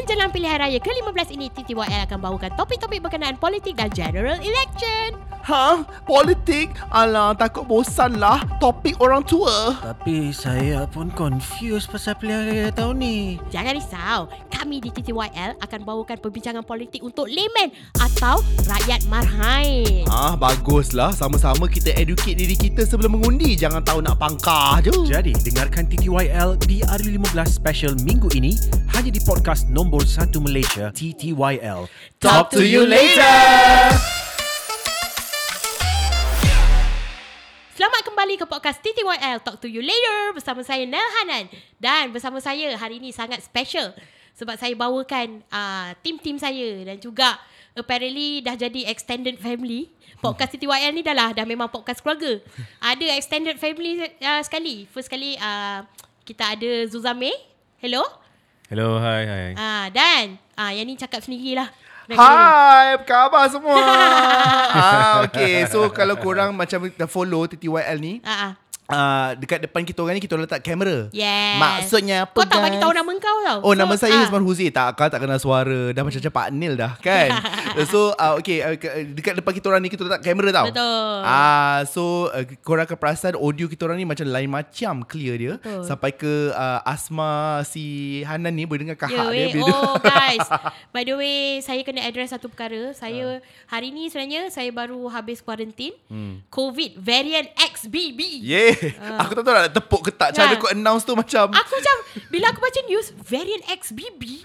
Menjelang pilihan raya ke-15 ini, TTYL akan bawakan topik-topik berkenaan politik dan general election. Ha? Politik? Alah, takut bosan lah topik orang tua. Tapi saya pun confused pasal pilihan raya tahun ni. Jangan risau, kami di TTYL akan bawakan perbincangan politik untuk layman atau rakyat marhain. Ah, baguslah. Sama-sama kita educate diri kita sebelum mengundi. Jangan tahu nak pangkah je. Jadi, dengarkan TTYL di hari 15 special minggu ini hanya di podcast nombor 1 Malaysia TTYL. Talk to you later. Selamat kembali ke podcast TTYL Talk to you later bersama saya Nel Hanan dan bersama saya hari ini sangat special sebab saya bawakan uh, tim-tim saya dan juga apparently dah jadi extended family. Podcast TTYL ni dah lah dah memang podcast keluarga. Ada extended family uh, sekali. First kali uh, kita ada Zuzame. Hello. Hello, hi, hi. Uh, dan uh, yang ni cakap sendirilah. Hai, apa khabar semua? ah, okay. So, kalau korang macam dah follow TTYL ni, Ah, ah. Uh, dekat depan kita orang ni, kita letak kamera. Yes. Maksudnya apa, Kau tak bagi guys? tahu nama kau tau. Oh, nama saya ah. Hisman Huzi. Tak, kau tak kenal suara. Dah macam macam Pak Nil dah, kan? so, uh, okay. Uh, dekat depan kita orang ni, kita letak kamera tau. Betul. Ah, so uh, korang akan perasan audio kita orang ni macam lain macam clear dia Betul. sampai ke uh, Asma si Hanan ni boleh dengar kahak Ya, dia bila Oh, guys. By the way, saya kena address satu perkara. Saya hari ni sebenarnya saya baru habis kuarantin. Hmm. COVID variant XBB. Yeah. Aku tak tahu nak tepuk ke tak. Cara kau announce tu macam Aku macam bila aku baca news variant XBB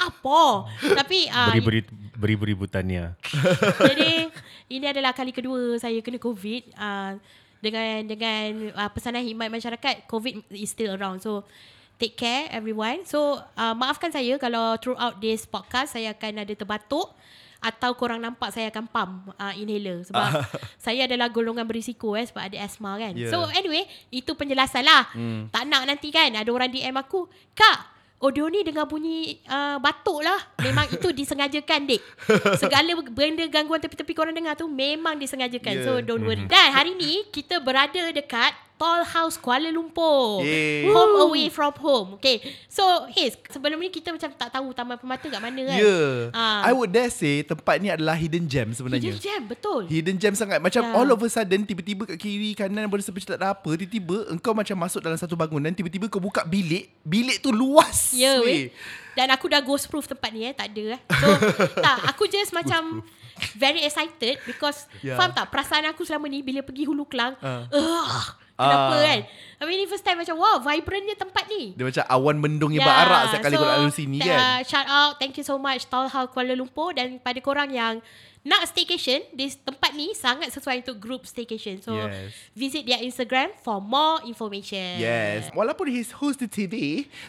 apa? Tapi uh, Beri-beri beri-beri butania. jadi ini adalah kali kedua saya kena COVID. Uh, dengan dengan uh, pesanan khidmat masyarakat, COVID is still around. So take care everyone. So uh, maafkan saya kalau throughout this podcast saya akan ada terbatuk atau korang nampak saya akan pump uh, inhaler sebab saya adalah golongan berisiko eh sebab ada asma kan. Yeah. So anyway, itu penjelasan lah. Hmm. Tak nak nanti kan ada orang DM aku, "Kak, audio ni dengar bunyi uh, batuk lah. Memang itu disengajakan, Dek. Segala benda gangguan tepi-tepi korang dengar tu memang disengajakan. Yeah. So don't worry. Dan hari ni kita berada dekat Tall House Kuala Lumpur. Yeah. Home away from home. Okay. So, Haze, sebelum ni kita macam tak tahu Taman Permata kat mana kan? Yeah. Ah. I would dare say Tempat ni adalah hidden gem sebenarnya Hidden gem, betul. Hidden gem sangat Macam Ya. all of a sudden Tiba-tiba kat kiri kanan Berasa macam tak ada apa Tiba-tiba Engkau macam masuk dalam satu bangunan Tiba-tiba kau buka bilik Bilik tu luas Ya, weh. weh. Dan aku dah ghost proof tempat ni eh. Tak ada eh. So, tak. Aku just macam very excited because Ya. faham tak perasaan aku selama ni bila pergi Hulu Kelang. Uh. kenapa Ah. kan? Tapi ni first time macam wow, vibrantnya tempat ni. Dia macam awan mendung yang berarak Setiap kali kau nak lalu sini kan Shout out, thank you so much Tall Hall Kuala Lumpur dan pada korang yang nak staycation, di tempat ni sangat sesuai untuk group staycation. So Yes. visit their Instagram for more information. Yes. Walaupun he's host di TV,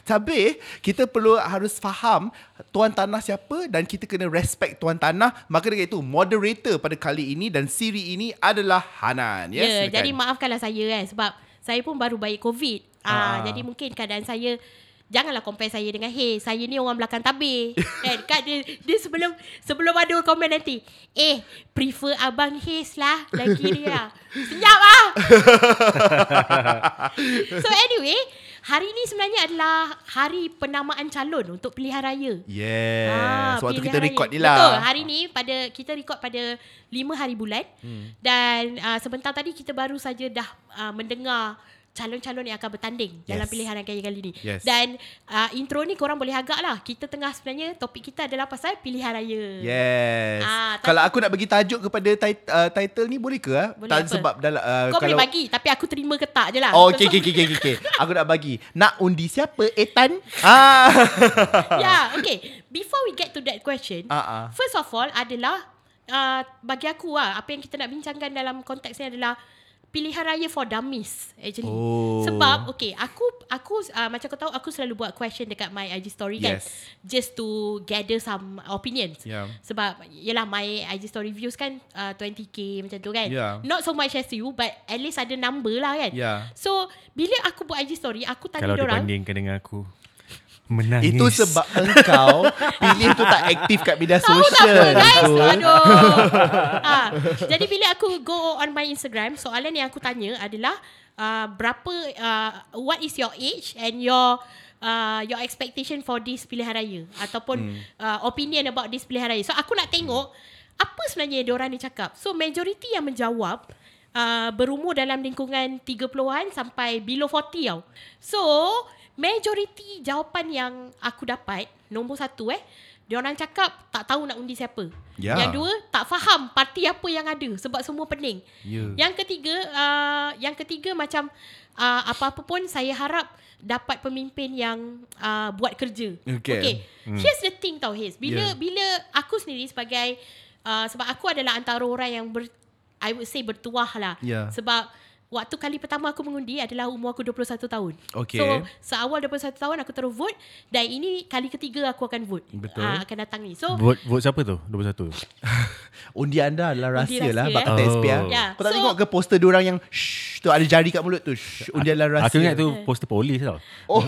tapi kita perlu harus faham tuan tanah siapa dan kita kena respect tuan tanah. Maka dengan itu moderator pada kali ini dan siri ini adalah Hanan. Ya, Yes, yeah, silakan. jadi maafkanlah saya kan sebab saya pun baru baik COVID. Ah, Ah. jadi mungkin keadaan saya janganlah compare saya dengan Hey, saya ni orang belakang tabir. kan kan dia, dia sebelum sebelum ada komen nanti, eh prefer abang Haze lah lagi dia. Senyap ah. so anyway, hari ni sebenarnya adalah hari penamaan calon untuk pilihan raya. Yes. Ah, so, waktu pilihan kita record ni lah. Betul. Hari ni pada kita record pada 5 hari bulan. Hmm. Dan uh, sebentar tadi kita baru saja dah uh, mendengar calon-calon yang akan bertanding yes. dalam pilihan raya kali ni. Yes. Dan uh, intro ni korang boleh agak lah. Kita tengah sebenarnya topik kita adalah pasal pilihan raya. Yes. Ah, kalau aku nak bagi tajuk kepada tit- uh, title ni boleh ke? ah? Boleh Tak apa? sebab dalam uh, Kau kalau boleh bagi tapi aku terima ke tak je lah. Oh, okay, okay, okay, okay, okay. Aku nak bagi. Nak undi siapa? Etan? Ah. yeah, okay. Before we get to that question, ah. first of all adalah uh, bagi aku lah, apa yang kita nak bincangkan dalam konteks ni adalah pilihan raya for dummies actually. Oh. Sebab okay, aku aku uh, macam kau tahu aku selalu buat question dekat my IG story kan. Yes. Just to gather some opinions. Yeah. Sebab yalah my IG story views kan uh, 20k macam tu kan. Yeah. Not so much as you but at least ada number lah kan. Yeah. So bila aku buat IG story aku tanya Kalau orang dibandingkan dengan aku. Menangis. Itu sebab engkau pilih tu tak aktif kat media Tahu tak sosial. apa guys. Aduh ha, Jadi bila aku go on my Instagram Soalan yang aku tanya adalah uh, Berapa uh, What is your age And your uh, your expectation for this pilihan raya ataupun Hmm. uh, opinion about this pilihan raya. So aku nak tengok apa sebenarnya diorang ni cakap. So majority yang menjawab uh, berumur dalam lingkungan 30-an sampai below 40 tau. So majority jawapan yang aku dapat nombor satu eh Diorang cakap tak tahu nak undi siapa. Ya. Yang dua, tak faham parti apa yang ada sebab semua pening. Ya. Yang ketiga, uh, yang ketiga macam uh, apa-apa pun saya harap dapat pemimpin yang uh, buat kerja. Okay. okay. Here's the thing tau Hiz. Bila Yeah. bila aku sendiri sebagai uh, sebab aku adalah antara orang yang ber, I would say bertuah lah. Yeah. Sebab waktu kali pertama aku mengundi adalah umur aku 21 tahun. Okay. So seawal 21 tahun aku terus vote dan ini kali ketiga aku akan vote. Betul. Uh, akan datang ni. So Vote, vote siapa tu? 21. Undi anda adalah Undi rahsia lah rahsia, Bakal eh. oh. SPR Ya, Kau tak so- tengok ke poster diorang yang Shh tu ada jari kat mulut tu Shh, Undi adalah rahsia Aku ingat tu poster polis tau. Oh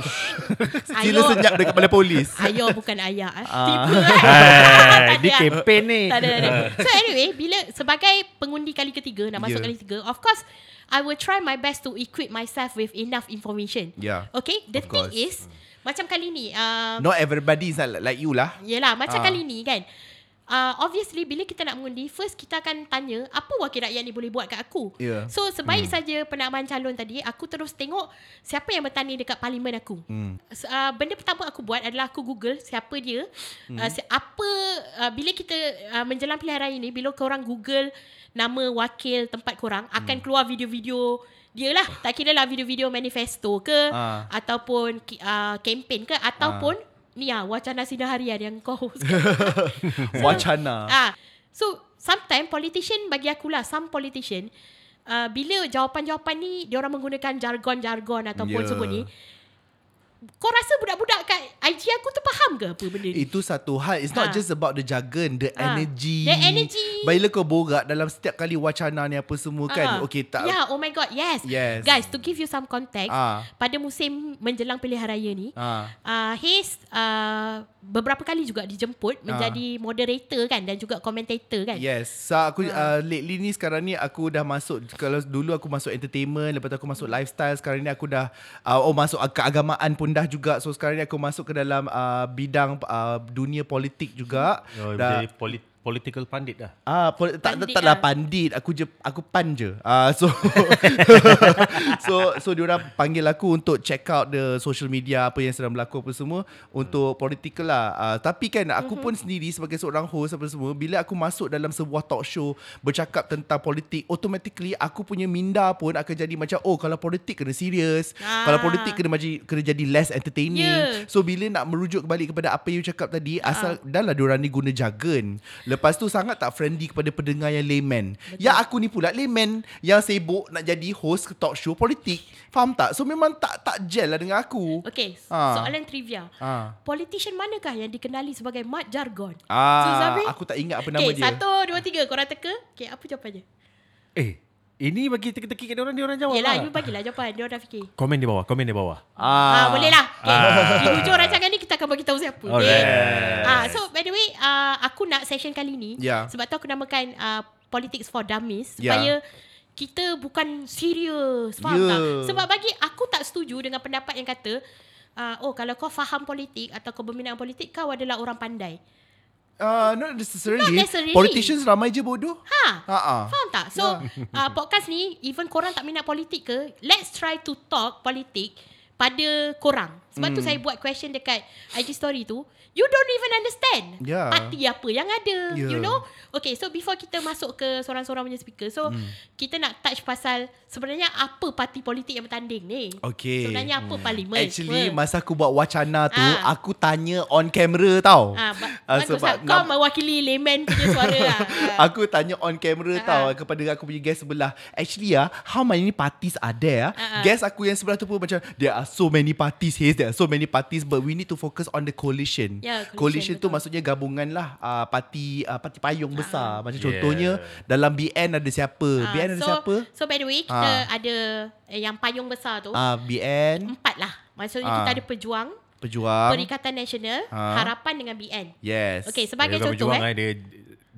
Sila senyap dekat kepala polis Ayah bukan ayah eh. Ah. Tiba. Hai, Tak Dia ada. kempen ni. Tak ada, tak ada. So anyway, bila sebagai pengundi kali ketiga nak masuk Yeah. kali ketiga, of course I will try my best to equip myself with enough information. Yeah, Okay, the of thing course. is macam kali ni, uh, Not everybody is like, like you lah Yelah macam Ah. kali ni kan uh, Obviously bila kita nak mengundi First kita akan tanya Apa wakil rakyat ni boleh buat kat aku Ya. So sebaik hmm. saja penamaan calon tadi Aku terus tengok Siapa yang bertanding dekat parlimen aku Hmm. Uh, Benda pertama aku buat adalah Aku google siapa dia hmm. uh, Apa uh, Bila kita uh, menjelang pilihan raya ni Bila korang google Nama wakil tempat korang Akan Hmm. keluar video-video dia lah Tak kira lah video-video manifesto ke Ah. Ataupun uh, Campaign ke Ataupun Ni lah Wacana Sidang Harian Yang kau host Wacana Ah, so sometimes politician bagi aku lah some politician uh, bila jawapan-jawapan ni dia orang menggunakan jargon-jargon ataupun Ya. semua ni kau rasa budak-budak kat IG aku tu faham ke apa benda ni? Itu satu hal It's not Ha. just about the jargon The Ha. energy The energy. Bila kau borak Dalam setiap kali wacana ni Apa semua kan Ah. Okay tak Yeah, oh my god, yes. Yes. Guys, to give you some context, Ah. pada musim menjelang pilihan raya ni, Ah. uh, Haze uh, beberapa kali juga dijemput menjadi moderator kan dan juga commentator kan. Yes So aku uh, Lately ni sekarang ni Aku dah masuk Kalau dulu aku masuk entertainment Lepas tu aku masuk lifestyle Sekarang ni aku dah uh, Oh masuk keagamaan pun dah juga. So sekarang ni aku masuk ke dalam uh, Bidang uh, Dunia politik juga. Oh, dah, jadi polit, political pandit dah. Ah, pol- tak Pandit taklah lah. pandit. Aku je aku pan je. Ah, so so so diorang panggil aku untuk check out the social media apa yang sedang berlaku apa semua untuk political lah. Ah, tapi kan aku Mhm. pun sendiri sebagai seorang host apa semua bila aku masuk dalam sebuah talk show bercakap tentang politik, automatically aku punya minda pun akan jadi macam oh kalau politik kena serius, Ah. kalau politik kena jadi kena jadi less entertaining. Yeah. So bila nak merujuk kembali kepada apa yang you cakap tadi asal dah lah diorang ni guna jargon. Lepas tu sangat tak friendly kepada pendengar yang layman. Ya aku ni pula layman yang sibuk nak jadi host talk show politik. Faham tak? So memang tak tak gel lah dengan aku. Okay, Ah. soalan trivia. Ah. Politician manakah yang dikenali sebagai mat jargon? Ah, So, Zafri? aku tak ingat apa nama okay, dia. satu, dua, tiga. Korang teka. Okay, apa jawapannya? Eh, ini bagi teki-teki kat orang dia orang jawab Yelah, lah. you bagilah jawapan. Dia orang dah fikir. Komen di bawah, komen di bawah. Ah, Ah, boleh lah. Okay. Di hujung rancangan akan bagi tahu siapa. Okay. Ah, so by the way, uh, aku nak session kali ni Ya. sebab tu aku namakan uh, Politics for Dummies Ya. supaya kita bukan serius, faham Ya. tak? Sebab bagi aku tak setuju dengan pendapat yang kata uh, oh kalau kau faham politik atau kau berminat politik kau adalah orang pandai. Uh, not necessarily. Not necessarily. Politicians ramai je bodoh. Ha. Ha ah. Faham tak? So uh, podcast ni even korang tak minat politik ke, let's try to talk politik pada korang. Sebab Hmm. tu saya buat question dekat IG story tu, you don't even understand Ya. parti apa yang ada, Ya. you know? Okay, so before kita masuk ke seorang-seorang punya speaker, so Hmm. kita nak touch pasal sebenarnya apa parti politik yang bertanding ni? Okay. Sebenarnya apa parlimen? Actually Apa? masa aku buat wacana tu Ah. Aku tanya on camera tau Ah, ba- Ah, bagus sebab lah. Kau nam- mewakili layman punya suara lah. Ah. Aku tanya on camera Ah. tau Kepada aku punya guest sebelah Actually ah, How many parties are there Ah, ah. Guest aku yang sebelah tu pun macam There are so many parties Haze There are so many parties But we need to focus on the coalition Ya, Coalition coalition, tu maksudnya gabungan lah uh, Parti uh, parti payung besar Macam Yeah. contohnya Dalam BN ada siapa Ah, BN ada so, siapa So by the way, kita Ah. ada eh, yang payung besar tu. Ah, BN Empat lah. Maksudnya Ah. kita ada Pejuang, Pejuang Perikatan Nasional, Ah. Harapan dengan BN. Yes Okay, sebagai Dia contoh eh. eh.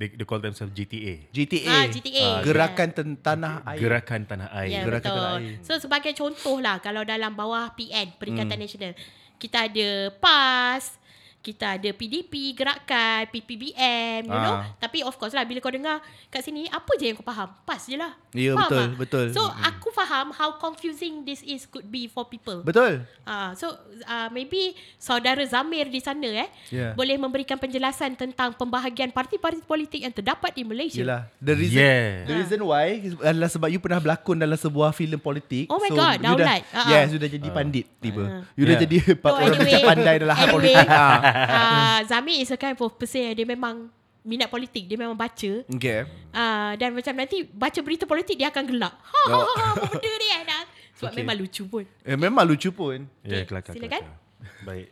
They, they call themselves GTA. GTA, Ah, GTA. Gerakan Ten- Tanah Air Gerakan Tanah Air. Ya, Gerakan betul. tanah air. So sebagai contoh lah kalau dalam bawah PN, Perikatan Hmm. Nasional. kita ada PAS, kita ada PDP, Gerakan, PPBM, you know. Ah. Tapi of course lah bila kau dengar kat sini, apa je yang kau faham? PAS je lah. Ya, Faham betul, tak? betul. So aku faham how confusing this is could be for people. Betul. Ah, so uh, maybe saudara Zamir di sana eh Yeah. boleh memberikan penjelasan tentang pembahagian parti-parti politik yang terdapat di Malaysia. Yelah. The reason Yeah. the reason why adalah sebab you pernah berlakon dalam sebuah filem politik. Oh my so God, you dah, Daulat. Ah, ah. Yes, you dah jadi pandit tiba. Ah. You dah Yeah. jadi So orang anyway, macam pandai dalam hal anyway, politik. Ah. uh, Zamir is a kind of person yang dia memang minat politik. Dia memang baca. Okay. Uh, dan macam nanti baca berita politik dia akan gelak. Ha ha ha, ha apa benda ni kan? Sebab Okay. memang lucu pun. Eh, memang lucu pun. Ya, Okay, kelakar. silakan. kelakar. Baik.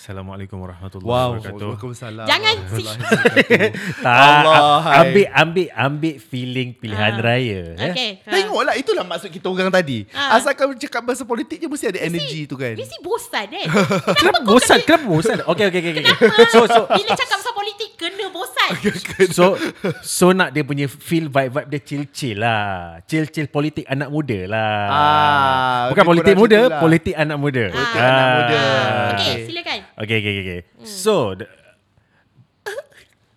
Assalamualaikum warahmatullahi Wow. wabarakatuh. Waalaikumsalam. Jangan si- Tak, ambil ambil ambil feeling pilihan Ah. raya. eh. Okay. ha. Tengoklah itulah maksud kita orang tadi. Ah. Asalkan cakap bahasa politik je mesti ada energy tu kan. Mesti bosan kan? Kenapa bosan? Kenapa bosan? Okay, okay, okay. okay. Kenapa? So, so, Bila cakap pasal politik kena bosan. so, so nak dia punya feel vibe-vibe dia chill-chill lah. Chill-chill politik anak muda lah. Ah, Bukan lebih politik muda, lah. politik anak muda. Politik anak muda. Okay, Okay. silakan. Okay, okay, okay. okay. So, the,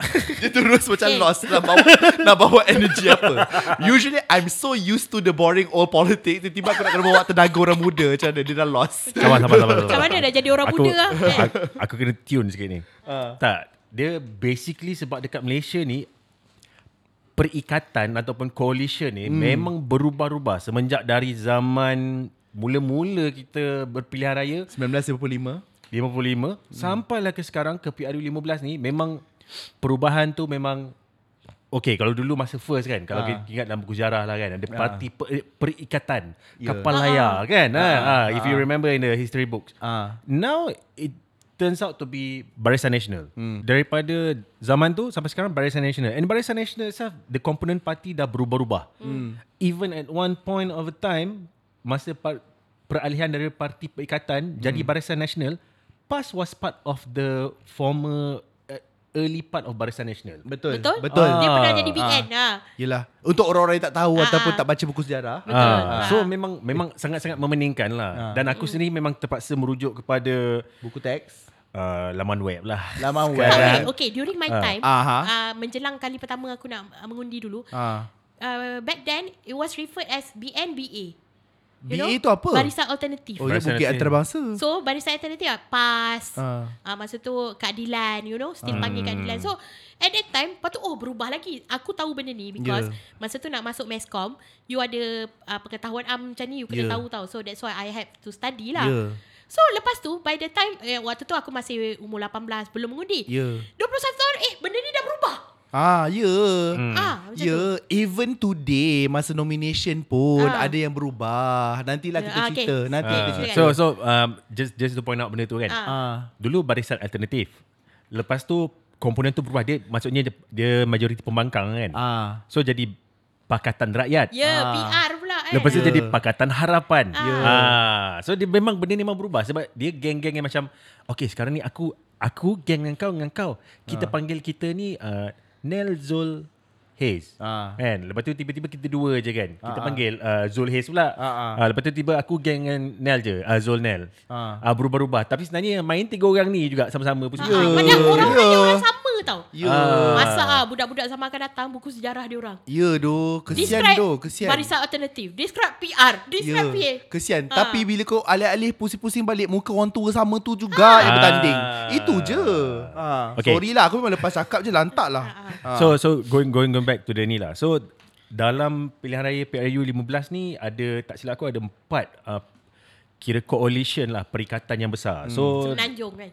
Dia terus macam Okay. lost nak bawa, nak bawa energy apa. Usually I'm so used to the boring old politics. Tiba-tiba aku nak kena bawa tenaga orang muda macam mana. Dia dah lost. sabar, sabar, sabar. Macam mana dah jadi orang muda lah. kan? aku, aku kena tune sikit ni. Ah. Tak, dia basically sebab dekat Malaysia ni perikatan ataupun coalition ni hmm. memang berubah-ubah semenjak dari zaman mula-mula kita berpilihan raya 1955. 55 hmm. sampailah ke sekarang ke PRU 15 ni memang perubahan tu memang Okay, kalau dulu masa first kan, kalau Ah. kita ingat dalam buku sejarah lah kan, ada parti per, perikatan Ya. kapal layar kan. Ah, Ah, ah, if you ah. remember in the history books. Ah. Now it turns out to be Barisan Nasional. Hmm. Daripada zaman tu sampai sekarang Barisan Nasional. And Barisan Nasional itself, the component party dah berubah-ubah. Hmm. Even at one point of a time, masa par- peralihan dari parti perikatan hmm. jadi Barisan Nasional, PAS was part of the former uh, early part of Barisan Nasional. Betul. Betul? Betul. Dia Ah. pernah jadi BN. Ha. Yelah. Untuk orang-orang yang tak tahu Ah, ataupun ah. tak baca buku sejarah. Betul. Ah, Ah. so memang memang sangat-sangat memeningkan lah. Ah. Dan aku sendiri memang terpaksa merujuk kepada Buku teks. uh, laman web lah. Laman web. Okay, okay, during my Ah. time, Aha. uh, menjelang kali pertama aku nak uh, mengundi dulu, Ah. uh, back then, it was referred as BNBA. You BA know? tu apa? Barisan Alternatif. Oh, ya Barisan Bukit. Antarabangsa. So barisan alternatif lah PAS Ah. uh, Masa tu keadilan You know Still panggil keadilan So at that time Lepas tu oh berubah lagi Aku tahu benda ni Because Yeah. Masa tu nak masuk MESCOM You ada uh, Pengetahuan am macam ni You kena Yeah. tahu tau So that's why I have to study lah Ya. So lepas tu By the time eh, Waktu tu aku masih Umur 18 Belum mengundi Ya. 21 tahun Eh benda ni dah berubah Ah, ya. Hmm. Ah, macam Ya, tu even today masa nomination pun Ah. ada yang berubah. Nantilah kita Ah, okay. cerita. Nanti Okay, kita Ah, cerita. so so um, just just to point out benda tu kan. Ah. Ah. Dulu barisan alternatif. Lepas tu komponen tu berubah dia maksudnya dia, dia majoriti pembangkang kan. Ah. So jadi Pakatan Rakyat. Ya yeah, Ah. PR pula eh Lepas tu Ya. jadi Pakatan Harapan. Ya. Ah. So dia memang benda ni memang berubah sebab dia geng-geng yang macam okay sekarang ni aku aku geng dengan kau dengan kau. Kita panggil kita ni uh, Nel Zul Hayes. Ah. Kan? Lepas tu tiba-tiba kita dua je kan. Kita Ah, ah. panggil uh, Zul Hayes pula. Ah, ah. Ah, lepas tu tiba aku geng dengan Nel je. Uh, Zul Nel. Ah. Ah, berubah-ubah. Tapi sebenarnya main tiga orang ni juga sama-sama pun. Ah, Ya. Padahal orang-orang Ya. ni orang sama tau Ya. Ah. Masa ah, budak-budak zaman akan datang Buku sejarah dia orang Ya doh, kesian Describe doh, kesian. Barisan alternatif Describe PR Describe PA Ya, kesian. Ah. Tapi bila kau alih-alih pusing-pusing balik muka orang tua sama tu juga yang Ah. bertanding. Itu je. Ah. Okay. Sorry lah, aku memang lepas cakap je lantak lah. Ah. So so going going going back to the ni lah. So dalam pilihan raya PRU 15 ni ada tak silap aku ada empat uh, kira coalition lah perikatan yang besar. So Semenanjung kan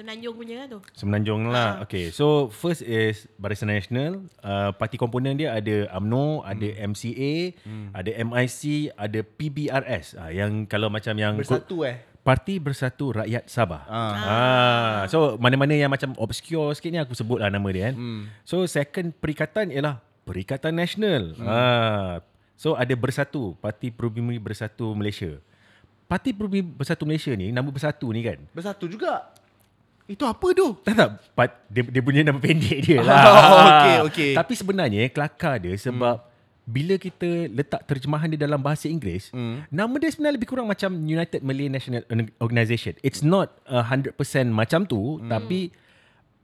Semenanjung punya tu Semenanjung lah. Okay. So first is Barisan Nasional. Uh, parti komponen dia ada UMNO, ada MCA, ada MIC, ada PBRS. Uh, yang kalau macam yang Bersatu eh. Parti Bersatu Rakyat Sabah. Ah. Ah. So mana-mana yang macam obscure sikit ni aku sebut lah nama dia kan. Hmm. So second perikatan ialah Perikatan Nasional. Hmm. Ah. So ada Bersatu, Parti Perubumi Bersatu Malaysia. Parti Perubumi Bersatu Malaysia ni, nama Bersatu ni kan. Bersatu juga. Itu apa tu? Tak tak, part, dia, dia punya nama pendek dia lah. Oh, okey, okey. Tapi sebenarnya kelakar dia sebab bila kita letak terjemahan dia dalam bahasa Inggeris, Hmm. nama dia sebenarnya lebih kurang macam United Malay National Organisation. It's not a 100% macam tu, Hmm. tapi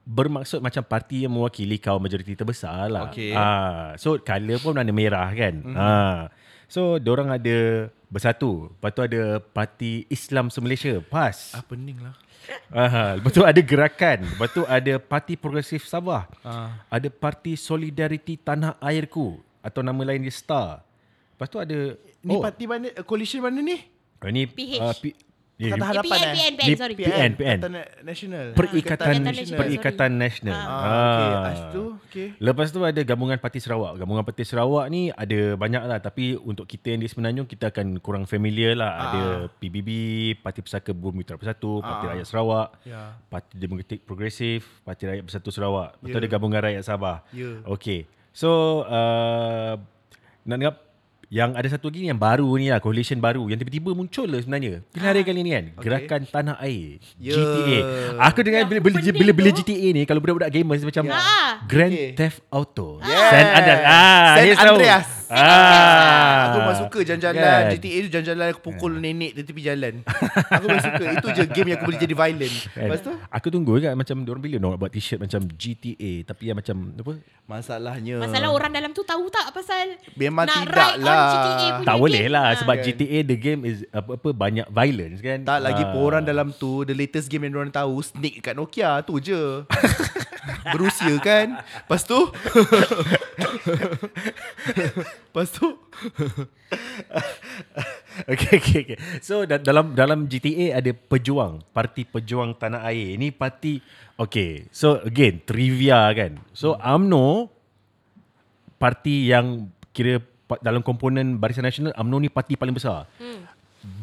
bermaksud macam parti yang mewakili kaum majoriti terbesar lah. Okey. Ah, so colour pun warna merah kan. Hmm. Ah. So orang ada bersatu. Lepas tu ada Parti Islam se-Malaysia, PAS. Ah, pening lah. Ah, lepas tu ada gerakan. Lepas tu ada Parti Progresif Sabah. Ah. Ada Parti Solidariti Tanah Airku atau nama lain dia STAR. Lepas tu ada Ni oh, parti mana? Coalition mana ni? oh, ni PH. uh, P, yeah, Kata Harapan PN, eh? PN, PN, sorry. PN, PN. Perikatan Nasional. Perikatan Perikatan Nasional, Perikatan Nasional. Ah, okay. Lepas tu, okay. Lepas tu ada gabungan Parti Sarawak. Gabungan Parti Sarawak ni ada banyak lah tapi untuk kita yang di Semenanjung kita akan kurang familiar lah. Ah. Ada PBB, Parti Pesaka Bumi Utara Bersatu, Parti Ah. Rakyat Sarawak, Ya. Parti Demokratik Progresif, Parti Rakyat Bersatu Sarawak. Lepas tu Ya. ada gabungan Rakyat Sabah. Ya. Okay. So uh, nak dengar yang ada satu lagi ni yang baru ni lah Coalition baru Yang tiba-tiba muncul lah sebenarnya Pilihan hari kali ni kan Gerakan Tanah Air Ya. GTA Aku dengar Yang bila, bila, bila, bila. GTA ni Kalau budak-budak gamers macam Ah. Grand Okay. Theft Auto Yes. San Andreas ah, San. Andreas. Ah. Aku memang suka jalan-jalan Kan? GTA tu jalan-jalan aku pukul nenek di tepi jalan Aku memang suka Itu je game yang aku boleh jadi violent Kan? Lepas tu Aku tunggu kan Macam diorang bila nak buat t-shirt Macam GTA Tapi yang macam Apa Masalahnya Masalah orang dalam tu tahu tak pasal Memang nak tidak ride on lah. GTA punya Tak boleh game? lah Ah. Sebab Kan. GTA the game is Apa-apa banyak violence kan Tak lagi Ah. orang dalam tu The latest game yang orang tahu Snake kat Nokia Tu je Berusia kan Lepas tu Lepas tu okay, okay, okay. So da- dalam dalam GTA ada pejuang, Parti Pejuang Tanah Air. Ini parti Okay, so again trivia kan. So AMNO parti yang kira dalam komponen Barisan Nasional UMNO ni parti paling besar. Hmm.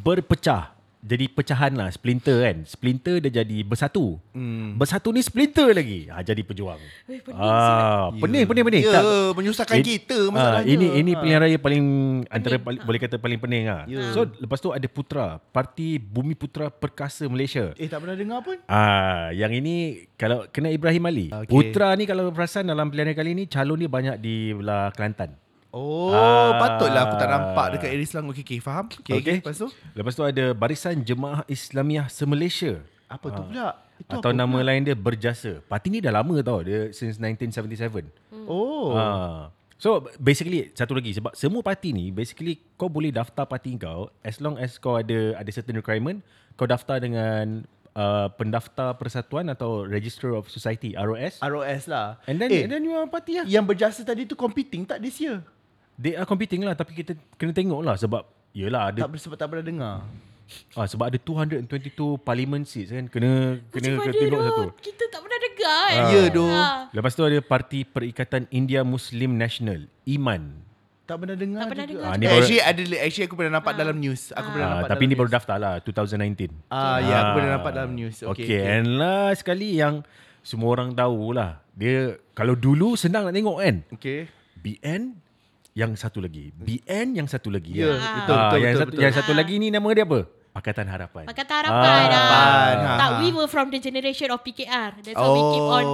Berpecah. Jadi pecahan lah Splinter kan Splinter dia jadi bersatu hmm. Bersatu ni splinter lagi ha, Jadi pejuang Eh, pening ah, Pening pening pening Ya, Tak- menyusahkan In- kita Ah, masalahnya. ini ini Ah. pilihan raya paling antara paling, boleh kata paling pening ah. Ya. So lepas tu ada Putra, Parti Bumi Putra Perkasa Malaysia. Eh tak pernah dengar pun Ah, yang ini kalau kena Ibrahim Ali. Okey. Putra ni kalau perasan dalam pilihan raya kali ni calon dia banyak di belah Kelantan. Oh Ah. Patutlah aku tak nampak Dekat area Selang Okay, okay faham Okay, okay. Okey. Lepas tu Lepas tu ada Barisan Jemaah Islamiah Se-Malaysia. Apa tu pula Itu Atau nama pula? lain dia Berjasa. Parti ni dah lama tau, dia since 1977. Oh Ah. So basically satu lagi sebab semua parti ni basically kau boleh daftar parti kau as long as kau ada ada certain requirement kau daftar dengan uh, pendaftar persatuan atau Register of Society ROS ROS lah and then eh, and then you are party lah. Yang berjasa tadi tu competing tak this year They are competing lah tapi kita kena tengok lah sebab yelah ada Tak sebab tak pernah dengar ah, sebab ada 222 parliament seats kan kena kena Macam kena tengok tu? satu. Kita tak pernah dengar kan Ya, doh. Ah. Lepas tu ada Parti Perikatan India Muslim National IMAN. Tak pernah dengar Tak pernah juga. dengar Ah, Ah, ni eh, baru- actually, ada, actually aku pernah nampak dalam news Aku pernah Ah, nampak tapi dalam ni baru news. daftar lah 2019. Ah, ya aku pernah nampak dalam news Okay, Okay, okay. okay. and last sekali yang semua orang tahu lah. Dia kalau dulu senang nak tengok kan. okay. BN yang satu lagi. BN yang satu lagi. Ya, Ah. betul, betul, yang betul, satu, betul. Yang satu Ah. lagi ni nama dia apa? Pakatan Harapan. Pakatan Harapan ah. Harapan, ha, Tak ha. we were from the generation of PKR That's why we keep on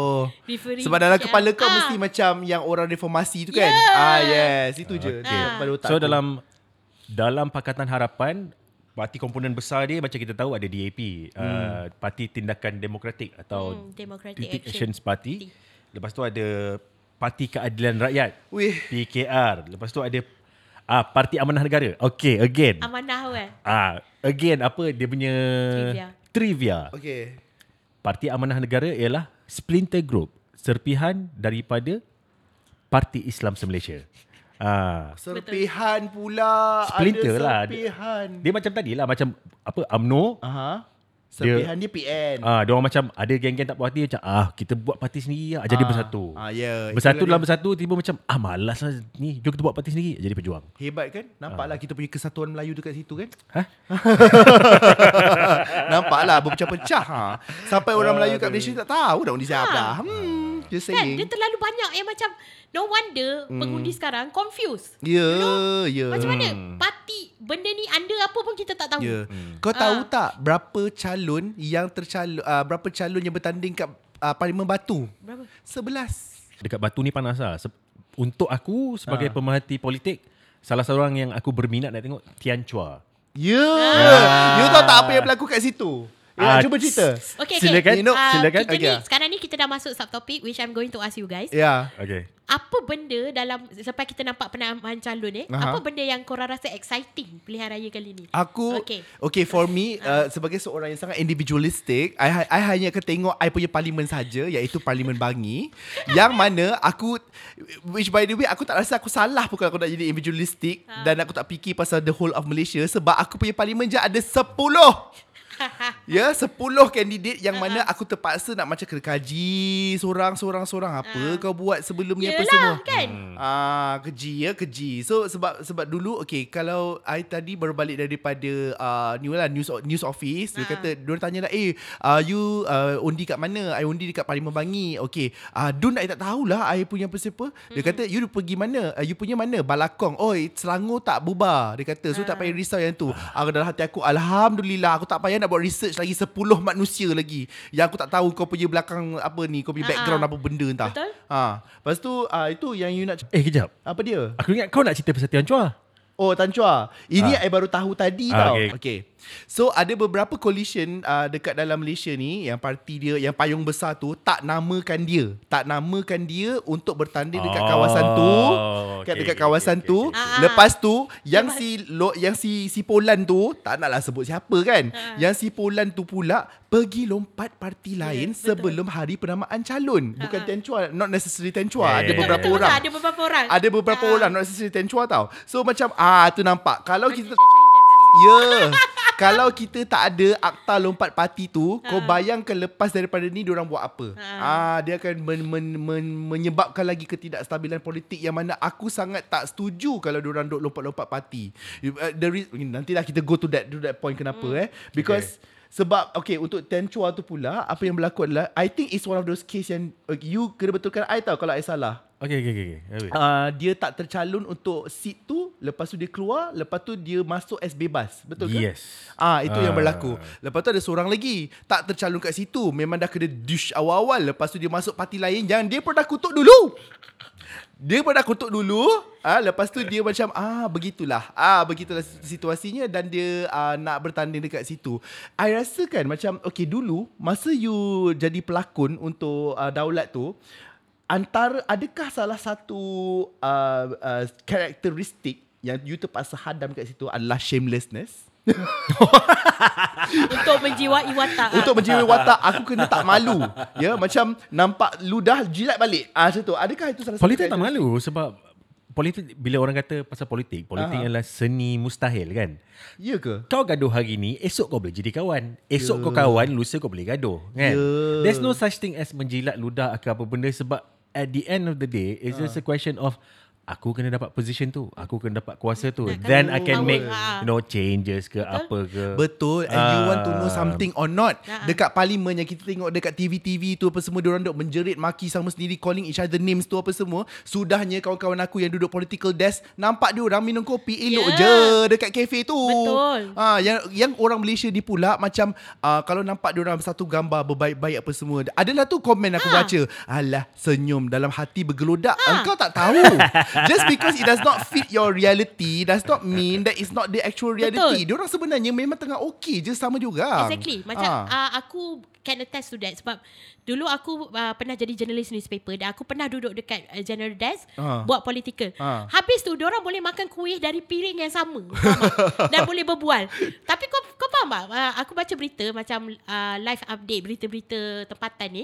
referring Oh. Sebab dalam PKR. kepala kau Ah. mesti macam yang orang reformasi tu kan? Yeah. Ah yes, itu je. Okay. Ah. So aku. dalam dalam Pakatan Harapan parti komponen besar dia macam kita tahu ada DAP, hmm. uh, Parti Tindakan Demokratik atau Hmm, Democratic Action. Actions Party. Lepas tu ada Parti Keadilan Rakyat, Wih. PKR. Lepas tu ada ah Parti Amanah Negara. Okay, again. Amanah kan Ah, again apa dia punya Trivia. trivia. Okay. Parti Amanah Negara ialah splinter group serpihan daripada Parti Islam Se-Malaysia. Ah, Serpihan pula. Splinter ada lah. Serpihan. dia macam tadi lah macam apa UMNO Aha. Serpihan dia, PN. Ah, dia orang macam ada geng-geng tak puas hati macam ah kita buat parti sendiri lah jadi Ah, bersatu. ah, ya. Bersatu dalam dia. bersatu tiba macam ah malas lah ni jom kita buat parti sendiri jadi pejuang. Hebat kan? Nampaklah kita punya kesatuan Melayu dekat situ kan? Hah? Nampaklah berpecah-pecah. Ha. Sampai orang Melayu kat Malaysia tak tahu dah undi siapa. Ha. Hmm, just Kan dia saying. terlalu banyak yang macam No wonder pengundi sekarang confused Ya, ya. Macam mana parti Benda ni anda apa pun kita tak tahu Ya. Kau tahu Ah. tak berapa calon yang tercalon uh, berapa calon yang bertanding kat uh, Parlimen Batu? Berapa? 11. Dekat Batu ni panas lah. Se- untuk aku sebagai Ah. pemerhati politik, salah seorang yang aku berminat nak tengok Tian Chua. Ya. Yeah. You tahu tak apa yang berlaku kat situ? Ya, Ah, cuba cerita. Okay, okay. Silakan, You know, Ah, silakan. Kita Okay. ni, sekarang ni kita dah masuk subtopik which I'm going to ask you guys. Ya. Okay. Apa benda dalam sampai kita nampak penamaan calon eh? Aha. Apa benda yang korang rasa exciting pilihan raya kali ni? Aku Okay. okay, for me uh, sebagai seorang yang sangat individualistic, I, I hanya akan tengok I punya parlimen saja iaitu parlimen Bangi yang mana aku which by the way aku tak rasa aku salah pun kalau aku nak jadi individualistic Ha. dan aku tak fikir pasal the whole of Malaysia sebab aku punya parlimen je ada 10. Ya, 10 kandidat yang mana aku terpaksa nak macam kena kaji seorang-seorang seorang apa kau buat sebelum ni apa Yelah semua. kan? Ah, keji ya, keji. So sebab sebab dulu okay, kalau I tadi baru balik daripada uh, ni lah news news office, dia Ah. kata dia orang tanya lah, "Eh, uh, you uh, undi kat mana?" I undi dekat Parlimen Bangi. Okay. Uh, Dun I tak tahulah I punya apa siapa. Dia kata, "You pergi mana? Uh, you punya mana? Balakong." Oh, Selangor tak bubar. Dia kata, "So tak payah risau yang tu." Aku dalam hati aku, alhamdulillah aku tak payah nak buat research lagi 10 manusia lagi yang aku tak tahu kau punya belakang apa ni, kau punya Ah, background ah. apa benda entah. Betul. Ha. Lepas tu uh, itu yang you nak Eh, kejap. apa dia? Aku ingat kau nak cerita pasal Tian Chua. Oh Tan Chua Ini Ah. I baru tahu tadi Ah, tau okay. okay. So ada beberapa coalition uh, Dekat dalam Malaysia ni Yang parti dia Yang payung besar tu Tak namakan dia Tak namakan dia Untuk bertanding dekat Oh, kawasan tu okay, Dekat, dekat okay, kawasan okay, tu okay. Ah, Lepas tu Yang si lo, Yang si si Polan tu Tak naklah sebut siapa kan Ah. Yang si Polan tu pula Pergi lompat parti lain betul. Sebelum hari penamaan calon Bukan Ah. Tan Chua Not necessarily Tan Chua Yeah, Ada yeah, yeah. beberapa Betul, betul, orang Ada beberapa orang. ada beberapa Ah. orang Not necessarily Tan Chua tau So macam Ah tu nampak Kalau kita Ya Kalau kita tak ada Akta lompat parti tu Kau Ha. bayangkan Lepas daripada ni Diorang buat apa Ha. Ah Dia akan men, men, men, Menyebabkan lagi Ketidakstabilan politik Yang mana aku sangat tak setuju Kalau diorang duk lompat-lompat parti Uh, the re- Nantilah kita go to that To that point kenapa Hmm. eh Because sebab okay untuk Tan Chua tu pula apa yang berlaku adalah I think it's one of those case yang uh, you kena betulkan I tahu kalau I salah Okay, okay, okay. okay. Uh, dia tak tercalon untuk seat tu lepas tu dia keluar lepas tu dia masuk as bebas. Betul ke? Yes. ah itu yang Ah. berlaku. Lepas tu ada seorang lagi tak tercalon kat situ. Memang dah kena dish awal-awal. Lepas tu dia masuk parti lain yang dia pernah kutuk dulu. Dia pernah kutuk dulu ah lepas tu dia macam ah begitulah. Ah begitulah situasinya dan dia ah, nak bertanding dekat situ. I rasa kan macam okay dulu masa you jadi pelakon untuk uh, daulat tu antara adakah salah satu uh, uh, karakteristik yang you terpaksa hadam kat situ adalah shamelessness Untuk menjiwai watak. untuk menjiwai watak aku kena tak malu ya macam nampak ludah jilat balik ah macam tu adakah itu salah satu Politik tak karakteristik? malu sebab politik bila orang kata pasal politik, politik Aha. adalah seni mustahil kan. ya ke Kau gaduh hari ni, esok kau boleh jadi kawan. Esok Ya. kau kawan, lusa kau boleh gaduh. Kan? Ya. There's no such thing as menjilat ludah ke apa benda sebab at the end of the day, it's just a question of aku kena dapat position tu, aku kena dapat kuasa tu. Nak Then kena I can make Ha. you know changes ke apa ke. Betul And you want to know Ah. something or not Ah. Dekat parlimen yang kita tengok Dekat TV-TV tu apa semua Diorang duk menjerit Maki sama sendiri Calling each other names tu apa semua Sudahnya kawan-kawan aku Yang duduk political desk Nampak dia orang minum kopi Elok Ya. je Dekat kafe tu Betul. ha, yang, yang orang Malaysia ni pula Macam uh, Kalau nampak dia orang Satu gambar berbaik-baik apa semua Adalah tu komen aku Ha. baca Alah senyum Dalam hati bergelodak Ha. Engkau tak tahu Just because it does not fit your reality Does not mean That is not the actual reality Betul. dia orang sebenarnya memang tengah okey je sama juga. Exactly. Macam Ah. uh, aku can attest to that sebab dulu aku uh, pernah jadi jurnalis newspaper dan aku pernah duduk dekat uh, general desk Ah. buat political. Ah. Habis tu orang boleh makan kuih dari piring yang sama. dan boleh berbual. Tapi kau kau faham tak? Uh, aku baca berita macam uh, live update berita-berita tempatan ni.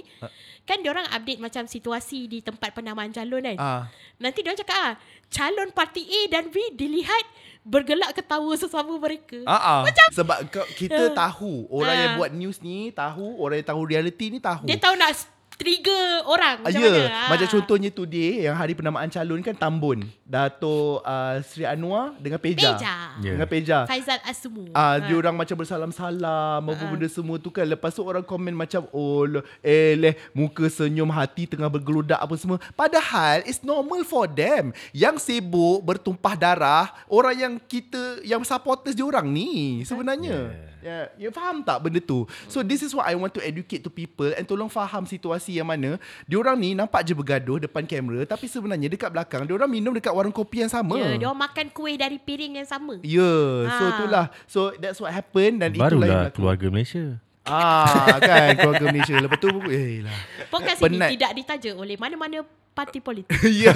Kan orang update macam situasi di tempat penamaan calon kan. Ah. Nanti dia cakap ah, calon parti A dan B dilihat bergelak ketawa sesama mereka. Ah, ah. Sebab kita Ya. tahu orang Ah. yang buat news ni tahu, orang yang tahu reality ni tahu. Dia tahu nak trigger orang Ah, macam ya, mana. Ah. macam contohnya today yang hari penamaan calon kan Tambun. Dato' uh, Sri Anwar dengan Peja. Peja. Ya. Dengan Peja. Faizal Asmu. Ah, dia orang macam bersalam-salam apa Ah. benda semua tu kan. Lepas tu orang komen macam oh eh leh muka senyum hati tengah bergeludak apa semua. Padahal it's normal for them. Yang sibuk bertumpah darah orang yang kita yang supporters dia orang ni sebenarnya. Ya, you faham tak benda tu? So this is what I want to educate to people and tolong faham situasi yang mana diorang ni nampak je bergaduh depan kamera tapi sebenarnya dekat belakang diorang minum dekat warung kopi yang sama. Ya, dia orang makan kuih dari piring yang sama. Ya, so Ah. itulah. So that's what happened dan itulah yang Barulah berlaku. keluarga Malaysia. Ah, kan keluarga Malaysia. Lepas tu eh lah. Podcast Penat. ini tidak ditaja oleh mana-mana parti politik. Ya.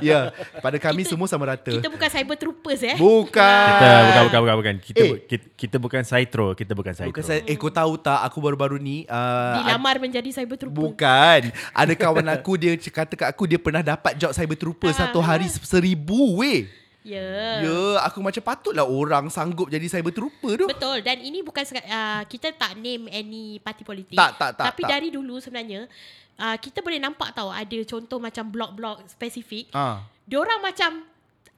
Ya, pada kami Kita- semua sama rata. Kita bukan cyber troopers eh. Bukan. Kita bukan bukan bukan bukan. Kita Eh. bu- kita, kita bukan Saitro, kita bukan Saitro. Bukan eh kau tahu tak aku baru-baru ni uh, Dilamar menjadi cyber trooper. Bukan Ada kawan aku Dia kata kat aku Dia pernah dapat job cyber trooper Ah. Satu hari seribu weh Ya. Ya Aku macam patutlah orang Sanggup jadi cyber trooper tu Betul dan ini bukan uh, kita tak name any parti politik. Tak, tak, tak, Tapi tak. dari dulu sebenarnya uh, kita boleh nampak tahu ada contoh macam blok-blok spesifik. Ah, Diorang macam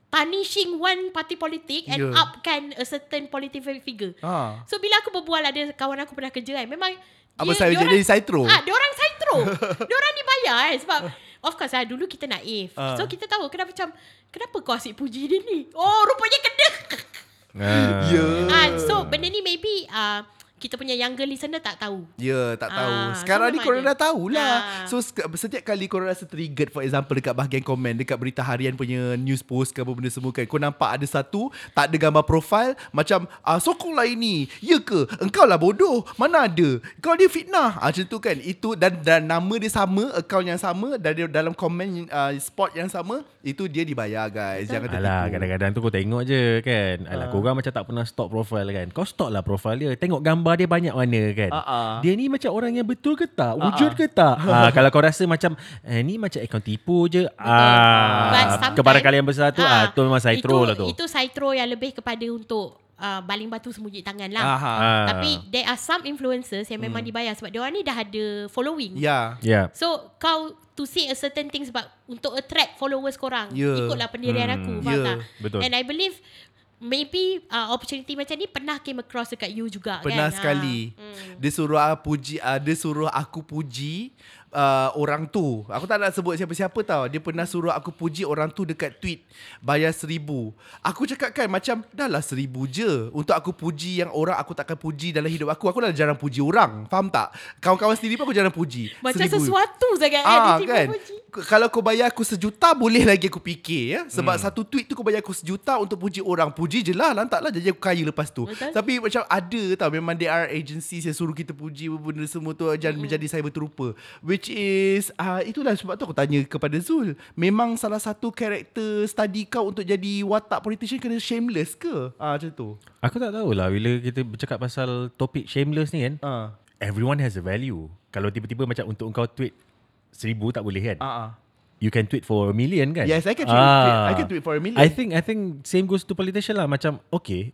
punishing one party politik and Ya. upkan a certain political figure. ah. So bila aku berbual ada kawan aku pernah kerja kan memang Apa dia- saya jadi Saitro? Ah, diorang Saitro. diorang dibayar kan sebab of course lah dulu kita naif. Ah. So kita tahu kenapa macam kenapa kau asyik puji dia ni? Oh, rupanya kena. Ah. Ya Ah, so benda ni maybe uh, kita punya younger listener tak tahu. Ya, tak tahu. Ah, Sekarang so ni korang ada. dah tahulah. Ah. So setiap kali korang rasa triggered for example dekat bahagian komen dekat berita harian punya news post ke apa benda semua kan. Kau nampak ada satu tak ada gambar profil macam ah sokonglah ini. Ya ke? Engkau lah bodoh. Mana ada? Kau dia fitnah. Ah macam tu kan. Itu dan dan nama dia sama, account yang sama dan dia dalam komen uh, spot yang sama, itu dia dibayar guys. Jangan tertipu. Alah kadang-kadang tu kau tengok je kan Ah. Alah korang macam tak pernah stop profile kan Kau stop lah profile dia Tengok gambar dia banyak mana kan ah. Dia ni macam orang yang betul ke tak Wujud ke tak ah, Kalau kau rasa macam eh, Ni macam akaun tipu je ah, Kepada kalian besar tu ah, Tu memang itu, Saitro lah tu Itu Saitro yang lebih kepada untuk uh, baling batu sembunyi tangan lah. Aha. Ah. Tapi there are some influencers yang memang dibayar sebab dia orang ni dah ada following. Ya. Ya So kau to say a certain thing sebab untuk attract followers korang. Ya. Ikutlah pendirian Hmm, aku. Faham ya, tak? betul. And I believe maybe uh, opportunity macam ni pernah came across dekat you juga Pernah kan. sekali. Ah, Dia suruh aku puji uh, dia suruh aku puji uh, orang tu. Aku tak nak sebut siapa-siapa tau. Dia pernah suruh aku puji orang tu dekat tweet bayar seribu. Aku cakap kan macam dah lah seribu je. Untuk aku puji yang orang aku takkan puji dalam hidup aku. Aku dah jarang puji orang. Faham tak? Kawan-kawan sendiri pun aku jarang puji. Macam Seribu. sesuatu sangat kan. Ah dia tiba kan puji. Kalau kau bayar aku sejuta Boleh lagi aku fikir ya Sebab Hmm. satu tweet tu Kau bayar aku sejuta Untuk puji orang Puji je lah Lantak lah Jadi aku kaya lepas tu Betul. Tapi macam ada tau Memang there are agencies Yang suruh kita puji Benda semua tu Jangan menjadi cyber trooper Which is uh, Itulah sebab tu aku tanya Kepada Zul Memang salah satu Karakter study kau Untuk jadi watak politician Kena shameless ke? Ah Macam tu. Aku tak tahulah Bila kita bercakap pasal Topik shameless ni kan Ah. Everyone has a value. Kalau tiba-tiba macam Untuk kau tweet Seribu tak boleh kan? Ah, ah. You can tweet for a million kan? Yes, I can tweet- I can tweet for a million. I think I think same goes to politician lah. Macam okay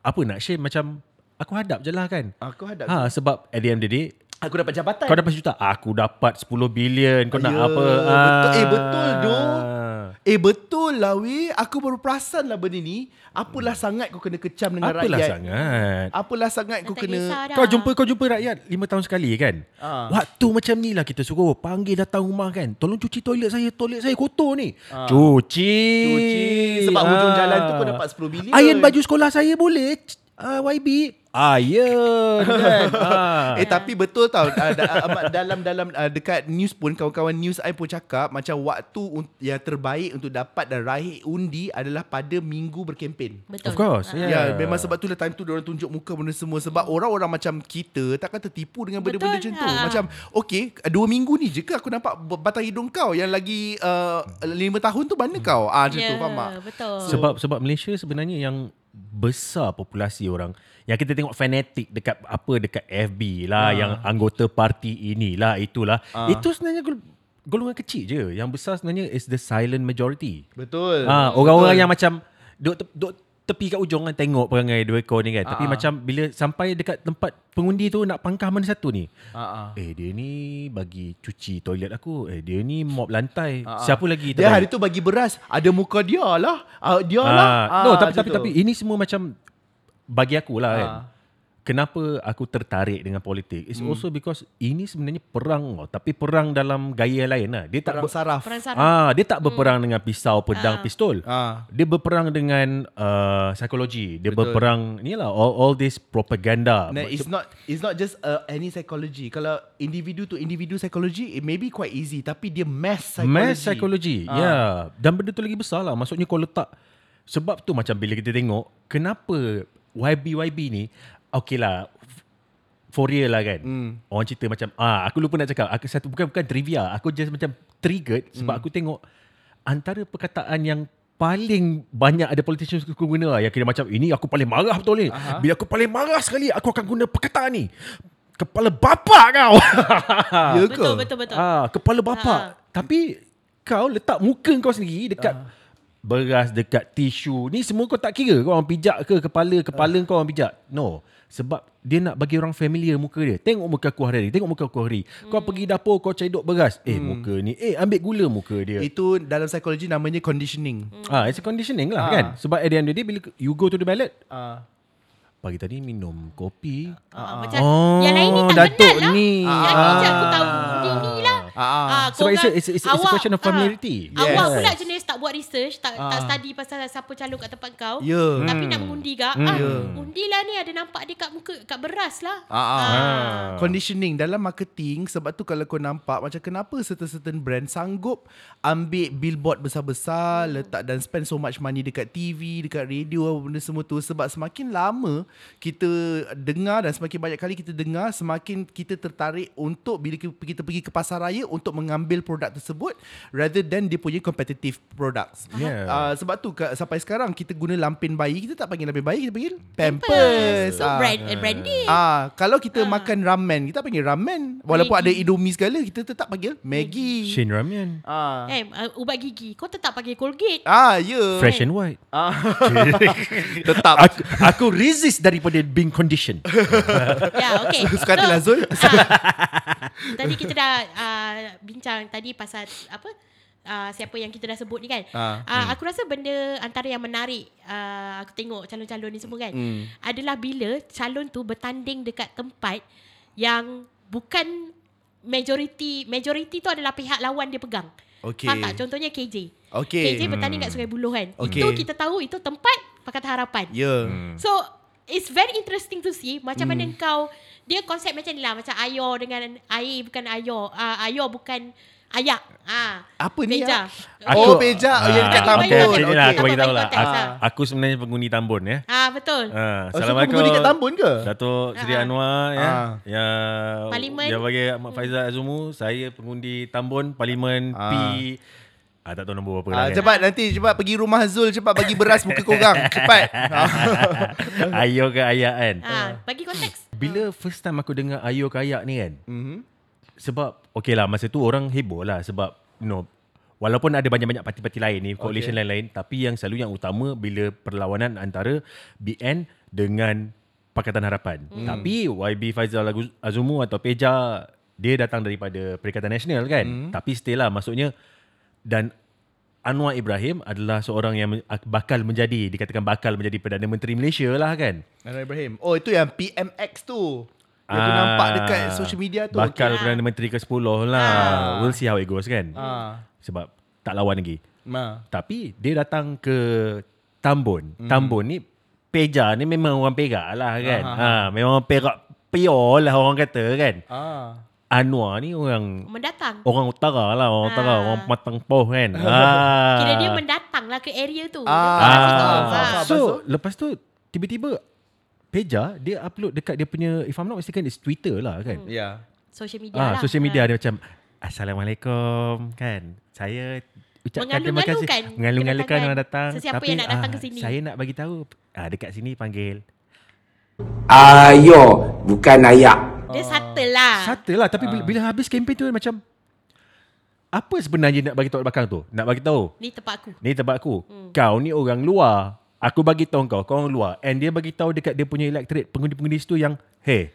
Apa nak shame? Macam Aku hadap je lah kan? Aku hadap ha, Sebab at the end of the day Aku dapat jabatan. Kau dapat sejuta? Aku dapat 10 bilion. Kau nak Ya, apa? betul. Eh, betul, doh. Ah. Eh betul lah weh Aku baru perasan lah benda ni. Apalah sangat kau kena kecam dengan Apalah rakyat? sangat? Apalah sangat kau kena. Kau jumpa kau jumpa rakyat 5 tahun sekali kan? Ah. Waktu macam ni lah Kita suruh panggil datang rumah kan? Tolong cuci toilet saya. Toilet saya kotor ni. Ah. Cuci. Cuci. Sebab hujung Ah. jalan tu kau dapat 10 bilion. Iron baju sekolah saya boleh uh, YB Iron kan ah. Eh tapi betul tau uh, da, uh, Dalam dalam uh, Dekat news pun Kawan-kawan news I pun cakap Macam waktu un- Yang terbaik Untuk dapat dan raih undi Adalah pada minggu berkempen Betul. Of course Ah. Ya, yeah. yeah, memang sebab tu lah time tu orang tunjuk muka benda semua sebab orang-orang macam kita takkan tertipu dengan benda-benda Betul. macam tu. Ha. Macam okay, dua minggu ni je ke aku nampak batang hidung kau yang lagi uh, lima tahun tu mana kau? Ah macam Ya, tu faham tak? betul. Sebab sebab Malaysia sebenarnya yang besar populasi orang yang kita tengok fanatik dekat apa dekat FB lah Ah. yang anggota parti inilah itulah Ah. itu sebenarnya gol- golongan kecil je yang besar sebenarnya is the silent majority Betul. ah orang-orang yang macam duk, duk tepi kat ujung kan tengok perangai dua ekor ni kan tapi Ah. macam bila sampai dekat tempat pengundi tu nak pangkah mana satu ni ah. eh dia ni bagi cuci toilet aku eh dia ni mop lantai ah. siapa lagi Dia terbaik? hari tu bagi beras, ada muka dia lah. Uh, dia Ah, lah. no Ah, tapi tapi tapi ini semua macam bagi aku lah kan. Kenapa aku tertarik dengan politik is also because ini sebenarnya perang tau, tapi perang dalam gaya lain lah. Dia tak Perang ber, saraf. Perang saraf. ah dia tak berperang dengan pisau, pedang, Ah. pistol. Ah. Dia berperang dengan uh, psikologi. Dia Betul. berperang ni lah all, all this propaganda. Nah, it's not it's not just uh, any psychology. Kalau individu to individu psychology, it may be quite easy. Tapi dia mass psychology. Mass psychology. Ah. Ya. Yeah. Dan benda tu lagi besar lah. Maksudnya kau letak sebab tu macam bila kita tengok kenapa YB-YB ni okay lah for real lah kan. Hmm. Orang cerita macam ah aku lupa nak cakap. Aku satu bukan bukan trivia. Aku just macam triggered sebab Hmm. aku tengok antara perkataan yang paling banyak ada politicians aku guna lah. Yang kira macam ini aku paling marah betul ni. Aha. Bila aku paling marah sekali aku akan guna perkataan ni. Kepala bapak kau. Ya ke? Betul, betul, betul. Ah, kepala bapak. Ha. Tapi kau letak muka kau sendiri dekat beras, dekat tisu. Ni semua kau tak kira kau orang pijak ke kepala, kepala kau orang pijak. No. Sebab dia nak bagi orang familiar muka dia. Tengok muka aku hari ni, tengok muka aku hari. Kau pergi dapur kau cedok beras. Eh muka ni, eh ambil gula muka dia. Itu dalam psikologi namanya conditioning. Ah, it's a conditioning lah Ah. kan. Sebab at the end of the day bila you go to the ballot, Ah. pagi tadi minum kopi. Ah, macam Oh, yang lain ni tak Datuk benar lah. ni. Yang ni je aku tahu. Ni ni lah. Ah, ah. Ah, Sebab it's a- korang- it's a- it's a- it's a question of familiarity. Ah, Awak Yes. pula jenis tak buat research, tak tak Ah. study pasal siapa calon kat tempat kau. Ya. Tapi Hmm. nak mengundi gak. Hmm. Ah, Ya. undi lah ni ada nampak dia kat muka kat beras lah. Ah, ah. Ah. Conditioning dalam marketing sebab tu kalau kau nampak macam kenapa certain-certain brand sanggup ambil billboard besar-besar Hmm. letak dan spend so much money dekat TV, dekat radio apa benda semua tu sebab semakin lama kita dengar dan semakin banyak kali kita dengar semakin kita tertarik untuk bila ki- kita pergi ke pasar raya untuk mengambil produk tersebut rather than dia punya competitive products. Yeah. Uh, sebab tu ka- sampai sekarang kita guna lampin bayi kita tak panggil lampin bayi kita panggil Pampers. pampers. So Ah. brand and branding. Ah, kalau kita Ah. makan ramen, kita panggil ramen. Walaupun Maggi. ada Indomie segala, kita tetap panggil Maggi. Shin Ramyan. Ah. Eh, uh, ubat gigi. Kau tetap pakai Colgate. Ah, ya. Yeah. Fresh and white. Ah. tetap. aku, aku resist daripada being conditioned. ya, okay. Suka hati lah Zul. ah, tadi kita dah uh, bincang tadi pasal apa? Uh, siapa yang kita dah sebut ni kan Ah, uh, Aku rasa benda antara yang menarik uh, Aku tengok calon-calon ni semua kan Hmm. Adalah bila calon tu bertanding dekat tempat Yang bukan majority Majority tu adalah pihak lawan dia pegang Okey. Faham tak? Contohnya KJ Okey. KJ bertanding kat Sungai Buloh kan Okey. Itu kita tahu itu tempat Pakatan Harapan Ya. So it's very interesting to see macam Hmm. mana kau dia konsep macam ni lah macam ayo dengan air bukan ayo uh, ayo bukan ayak. Ah. Apa ni? Beja. ah? Oh, beja. Oh, yang dekat Ah, tambun. Okay, macam ni lah Okey. aku bagi tahu lah. Aku, konteks aku sebenarnya pengundi Tambun ya. Ah betul. Ah, Oh, so Assalamualaikum. pengundi kat Tambun ke? Datuk Seri Ah. Anwar ya. Ah. Yang Parlimen. dia bagi Ahmad Faizal Azumu, saya pengundi Tambun Parlimen Ah. P Ah, tak tahu nombor berapa Ah, lah kan. cepat nanti cepat pergi rumah Zul cepat bagi beras muka korang cepat. Ayo ke ayak kan. Ah, bagi konteks. Bila first time aku dengar Ayo ke ayak ni kan. Mhm. Sebab okay lah masa tu orang heboh lah sebab you know walaupun ada banyak-banyak parti-parti lain ni coalition Okay. lain-lain tapi yang selalu yang utama bila perlawanan antara BN dengan Pakatan Harapan. Hmm. Tapi YB Faizal Azumu atau Peja dia datang daripada Perikatan Nasional kan. Hmm. Tapi still lah maksudnya dan Anwar Ibrahim adalah seorang yang bakal menjadi dikatakan bakal menjadi Perdana Menteri Malaysia lah kan. Anwar Ibrahim. Oh itu yang PMX tu. Yang aku Ah, nampak dekat social media tu. Bakal Okay. Perdana Menteri ke-10 lah. Ah. We'll see how it goes kan. Ah. Sebab tak lawan lagi. Ma. Tapi dia datang ke Tambun. Hmm. Tambun ni Peja ni memang orang Perak lah kan. Ah, Ha, memang orang Perak pure lah orang kata kan. Ah. Anwar ni orang Mendatang. orang utara lah, orang utara, Ah. orang matang poh kan. ah. Kira dia mendatang lah ke area tu. Ah. Ah. Ah. Faham. So, lepas tu tiba-tiba Peja dia upload dekat dia punya if I'm not mistaken it's Twitter lah kan. Ya. Social media Ah, lah. social media Ah. dia macam Assalamualaikum kan. Saya ucapkan terima kasih. Mengalung-alungkan Mengalung-alungkan orang datang. sesiapa Tapi, yang nak datang ah, ke sini. Saya nak bagi tahu ah, dekat sini panggil. Ayo, bukan ayak. Dia subtle lah. Subtle lah tapi bila, bila habis kempen tu macam apa sebenarnya nak bagi tahu kat belakang tu? Nak bagi tahu. Ni tempat aku. Ni tempat aku. Hmm. Kau ni orang luar. Aku bagi tahu kau, kau orang luar. And dia bagi tahu dekat dia punya electorate pengundi-pengundi situ yang hey,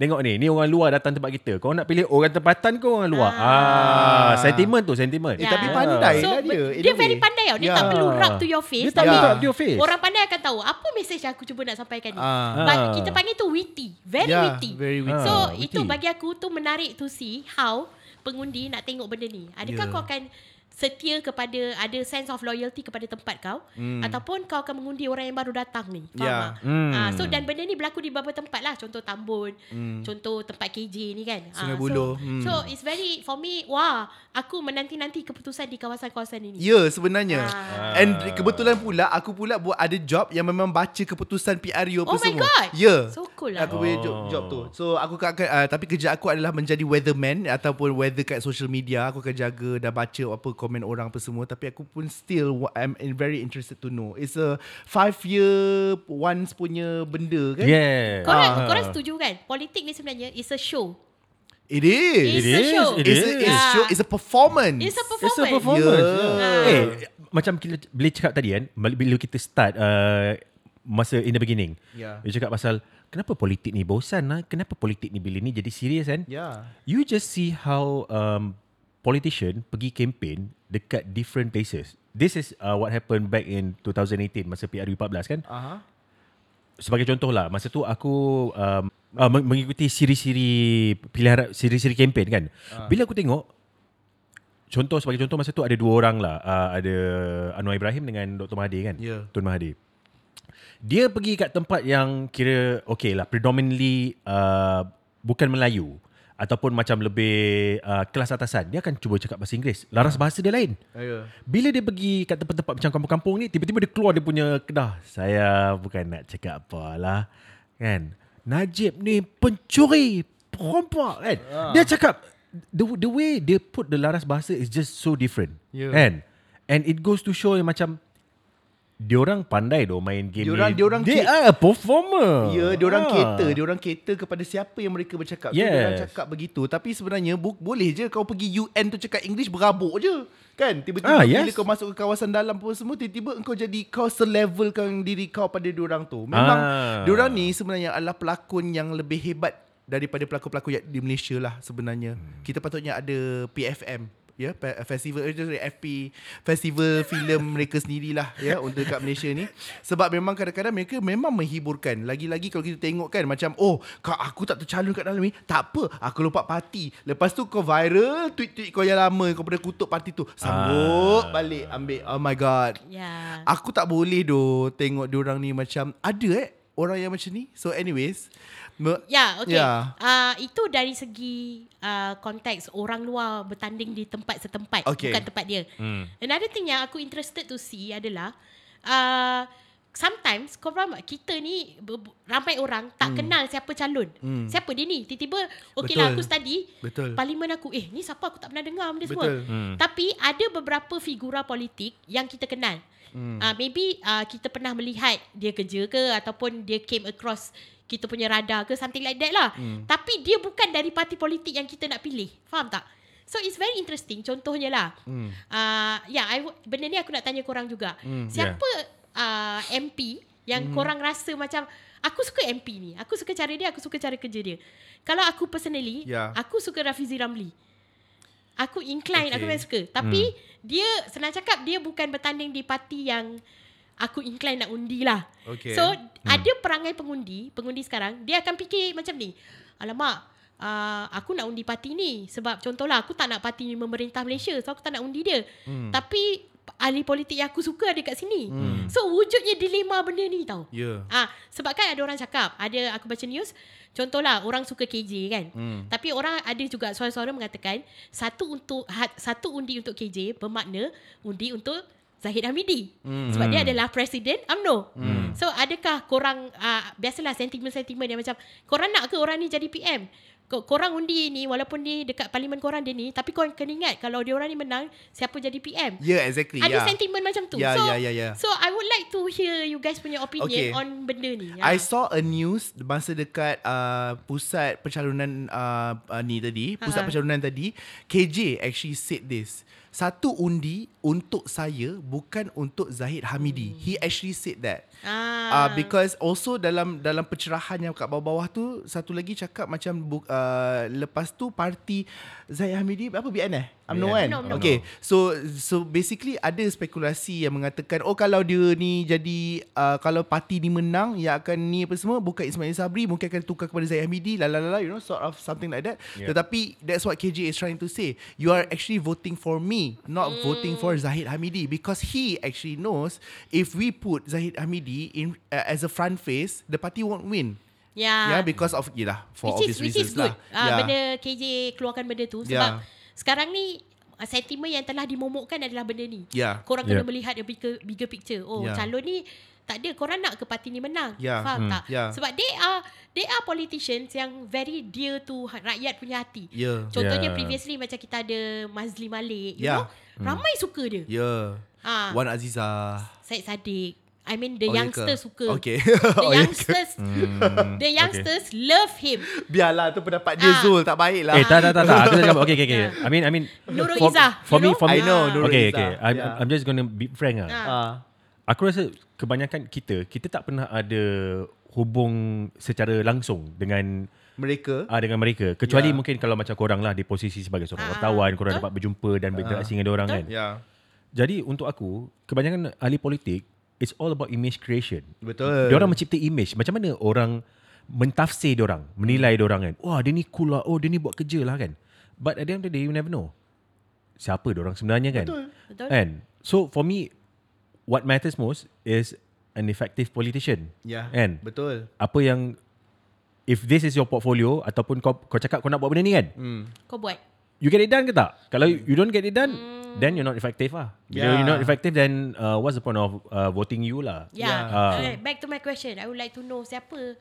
Tengok ni, ni orang luar datang tempat kita. Kau nak pilih orang tempatan ke orang luar? Ah, Ah. sentiment tu, sentiment. Eh, Ya. tapi pandai So lah dia. dia very pandai tau. Dia Ya. tak perlu rub to your face. Dia tak boleh rub to your face. Orang pandai akan tahu apa mesej yang aku cuba nak sampaikan ni. Ah. But Ah. kita panggil tu witty. Very Yeah, witty. very witty. So Ah, itu witty. bagi aku tu menarik to see how pengundi nak tengok benda ni. Adakah Yeah. kau akan setia kepada ada sense of loyalty kepada tempat kau Hmm. ataupun kau akan mengundi orang yang baru datang ni. Faham Yeah. tak? Hmm. Ah, so dan benda ni berlaku di beberapa tempat lah. Contoh Tambun, contoh tempat KJ ni kan. Hmm. Sungai Ah, Buloh. So, Hmm. so it's very for me wah, aku menanti-nanti keputusan di kawasan-kawasan ini. Ya sebenarnya Ah. And kebetulan pula Aku pula buat ada job Yang memang baca keputusan PRU apa Oh my semua God. Ya So cool lah. Aku punya job, job tu So aku akan uh, Tapi kerja aku adalah Menjadi weatherman Ataupun weather kat social media Aku akan jaga Dan baca apa komen orang apa semua Tapi aku pun still I'm very interested to know It's a Five year Once punya benda kan Yeah. Korang, Ah. korang setuju kan? Politik ni sebenarnya is a show. It is It's It a is, show. it It's, is. a, it's, Ah. show, it's a performance It's a It's a performance. performance. Yeah. Yeah. Eh, macam kita bila cakap tadi kan, bila kita start uh, masa in the beginning. Yeah. Dia cakap pasal kenapa politik ni bosan lah, kenapa politik ni bila ni jadi serius kan? Yeah You just see how um, politician pergi campaign dekat different places. This is uh, what happened back in 2018 masa PRU 14 kan? uh-huh. Sebagai contoh lah, masa tu aku um, uh, meng- mengikuti siri-siri pilihan siri-siri kempen kan. Bila aku tengok contoh sebagai contoh masa tu ada dua orang lah, uh, ada Anwar Ibrahim dengan Dr. Mahathir kan. Ya. Tun Mahathir. Dia pergi kat tempat yang kira okay lah predominantly uh, bukan Melayu ataupun macam lebih uh, kelas atasan. Dia akan cuba cakap bahasa Inggeris. Laras bahasa dia lain. Yeah. Bila dia pergi kat tempat-tempat macam kampung-kampung ni, tiba-tiba dia keluar dia punya kedah. Saya bukan nak cakap apa lah. Kan? Najib ni pencuri perompak kan? Dia cakap, the, the way dia put the laras bahasa is just so different. Yeah. Kan? And it goes to show yang macam, diorang pandai doh main game Diorang- ni. diorang They ke- are a performer. Ya, dia orang Ah. cater, dia orang cater kepada siapa yang mereka bercakap. Yes. Dia orang cakap begitu, tapi sebenarnya bu- boleh je kau pergi UN tu cakap English berabuk je. Kan? Tiba-tiba Ah, bila yes. kau masuk ke kawasan dalam apa semua, tiba-tiba engkau jadi kau selevelkan diri kau pada diorang tu. Memang Ah. diorang ni sebenarnya adalah pelakon yang lebih hebat daripada pelakon-pelakon di Malaysia lah sebenarnya. Kita patutnya ada PFM ya pe- festival eh, sorry, FP festival filem mereka sendirilah ya untuk kat Malaysia ni. Sebab memang kadang-kadang mereka memang menghiburkan. Lagi-lagi kalau kita tengok kan macam oh kak aku tak tercalon kat dalam ni. Tak apa aku lompat parti. Lepas tu kau viral tweet-tweet kau yang lama kau pada kutuk parti tu. Sanggup balik ambil. Oh my god. Ya. Aku tak boleh doh tengok diorang ni macam ada eh orang yang macam ni. So anyways, Ya, okay. Ya. Uh, itu dari segi uh, konteks orang luar bertanding di tempat setempat, Okay. bukan tempat dia. Hmm. Another thing yang aku interested to see adalah uh, sometimes kau faham tak kita ni ber- ramai orang tak hmm. kenal siapa calon. Hmm. Siapa dia ni? Tiba-tiba okay lah Betul. aku study Betul. parlimen aku eh ni siapa aku tak pernah dengar benda semua. Hmm. Tapi ada beberapa figura politik yang kita kenal. Hmm. Uh, maybe uh, kita pernah melihat dia kerja ke ataupun dia came across kita punya radar ke something like that lah. Hmm. Tapi dia bukan dari parti politik yang kita nak pilih. Faham tak? So it's very interesting. Contohnya lah. Hmm. Uh, ya, yeah, I, benda ni aku nak tanya korang juga. Hmm. Siapa yeah. Uh, MP yang hmm. korang rasa macam aku suka MP ni. Aku suka cara dia, aku suka cara kerja dia. Kalau aku personally, Yeah. aku suka Rafizi Ramli. Aku incline, okay. aku memang suka. Tapi hmm. dia senang cakap dia bukan bertanding di parti yang aku incline nak undi lah. Okay. So hmm. ada perangai pengundi, pengundi sekarang dia akan fikir macam ni. Alamak, uh, aku nak undi parti ni sebab contohlah aku tak nak parti ni memerintah Malaysia, so aku tak nak undi dia. Hmm. Tapi ahli politik yang aku suka ada kat sini. Hmm. So wujudnya dilema benda ni tau. Ya. Ah, sebab kan ada orang cakap, ada aku baca news, contohlah orang suka KJ kan. Hmm. Tapi orang ada juga suara-suara mengatakan satu untuk ha- satu undi untuk KJ bermakna undi untuk Zahid Hamidi. Hmm. Sebab dia adalah presiden UMNO. Hmm. So adakah korang uh, biasalah sentimen-sentimen yang macam korang nak ke orang ni jadi PM? Ko- korang undi ni walaupun ni dekat parlimen korang dia ni tapi korang kena ingat kalau dia orang ni menang siapa jadi PM. Yeah, exactly. Ada yeah. sentimen macam tu. Yeah, so, yeah, yeah, yeah. So I would like to hear you guys punya opinion Okay. on benda ni. I saw a news masa dekat uh, pusat pencalonan uh, uh, ni tadi, pusat Ha. pencalonan tadi, KJ actually said this. Satu undi untuk saya bukan untuk Zahid Hamidi. He actually said that. Ah. Uh, because also dalam dalam pencerahan yang kat bawah-bawah tu satu lagi cakap macam bu, uh, lepas tu parti Zahid Hamidi apa BN eh? UMNO kan? UMNO, UMNO. Okay. So so basically ada spekulasi yang mengatakan oh kalau dia ni jadi uh, kalau parti ni menang yang akan ni apa semua bukan Ismail Sabri mungkin akan tukar kepada Zahid Hamidi la la la la, you know sort of something like that. Yeah. Tetapi that's what KJ is trying to say. You are actually voting for me, not voting for Zahid Hamidi because he actually knows if we put Zahid Hamidi in uh, as a front face, the party won't win. Yeah. Yeah, because of yalah for which is, obvious which reasons is good. lah. Ah, yeah. Benda KJ keluarkan benda tu sebab Yeah. sekarang ni ah, sentimen yang telah dimomokkan adalah benda ni. Yeah. Korang kena Yeah. melihat the bigger, bigger picture. Oh, Yeah. calon ni tak ada korang nak ke parti ni menang. Yeah. Faham Hmm. tak? Yeah. Sebab they are they are politicians yang very dear to ha- rakyat punya hati. Yeah. Contohnya Yeah. previously macam kita ada Mazli Malik, you Yeah. know? Ramai suka dia. Yeah. Ah. Wan Aziza. Syed Saddiq. I mean the Oh, youngsters ke? suka. Okay. The Oh, youngsters the youngsters love him. Biarlah tu pendapat dia Ah. Zul tak baik lah. Eh tak tak tak tak Aku tak cakap Okay okay okay I mean I mean Nurul for, Izzah, For you me know? for me I know, Ah. Nurul Okay Izzah. okay I'm, Yeah. I'm just gonna be frank lah Ah. Ah. Aku rasa Kebanyakan kita Kita tak pernah ada Hubung Secara langsung Dengan Mereka. ah dengan mereka Kecuali Ya. mungkin Kalau macam korang lah Di posisi sebagai seorang Ah, wartawan Korang betul. dapat berjumpa Dan berinteraksi dengan orang kan Ya. Jadi untuk aku Kebanyakan ahli politik It's all about image creation Betul. Dia orang mencipta image Macam mana orang Mentafsir dia orang Menilai dia orang kan Wah dia ni cool lah Oh dia ni buat kerja lah kan But at the end of the day You never know Siapa dia orang sebenarnya kan Betul. Betul. And So for me What matters most Is An effective politician Ya. Kan Betul. Apa yang If this is your portfolio Ataupun kau, kau cakap kau nak buat benda ni kan Hmm. Kau buat. You get it done ke tak? Kalau you don't get it done Then you're not effective lah Bila Yeah. you're not effective Then uh, what's the point of uh, Voting you lah Yeah. Ah. Alright, back to my question. I would like to know siapa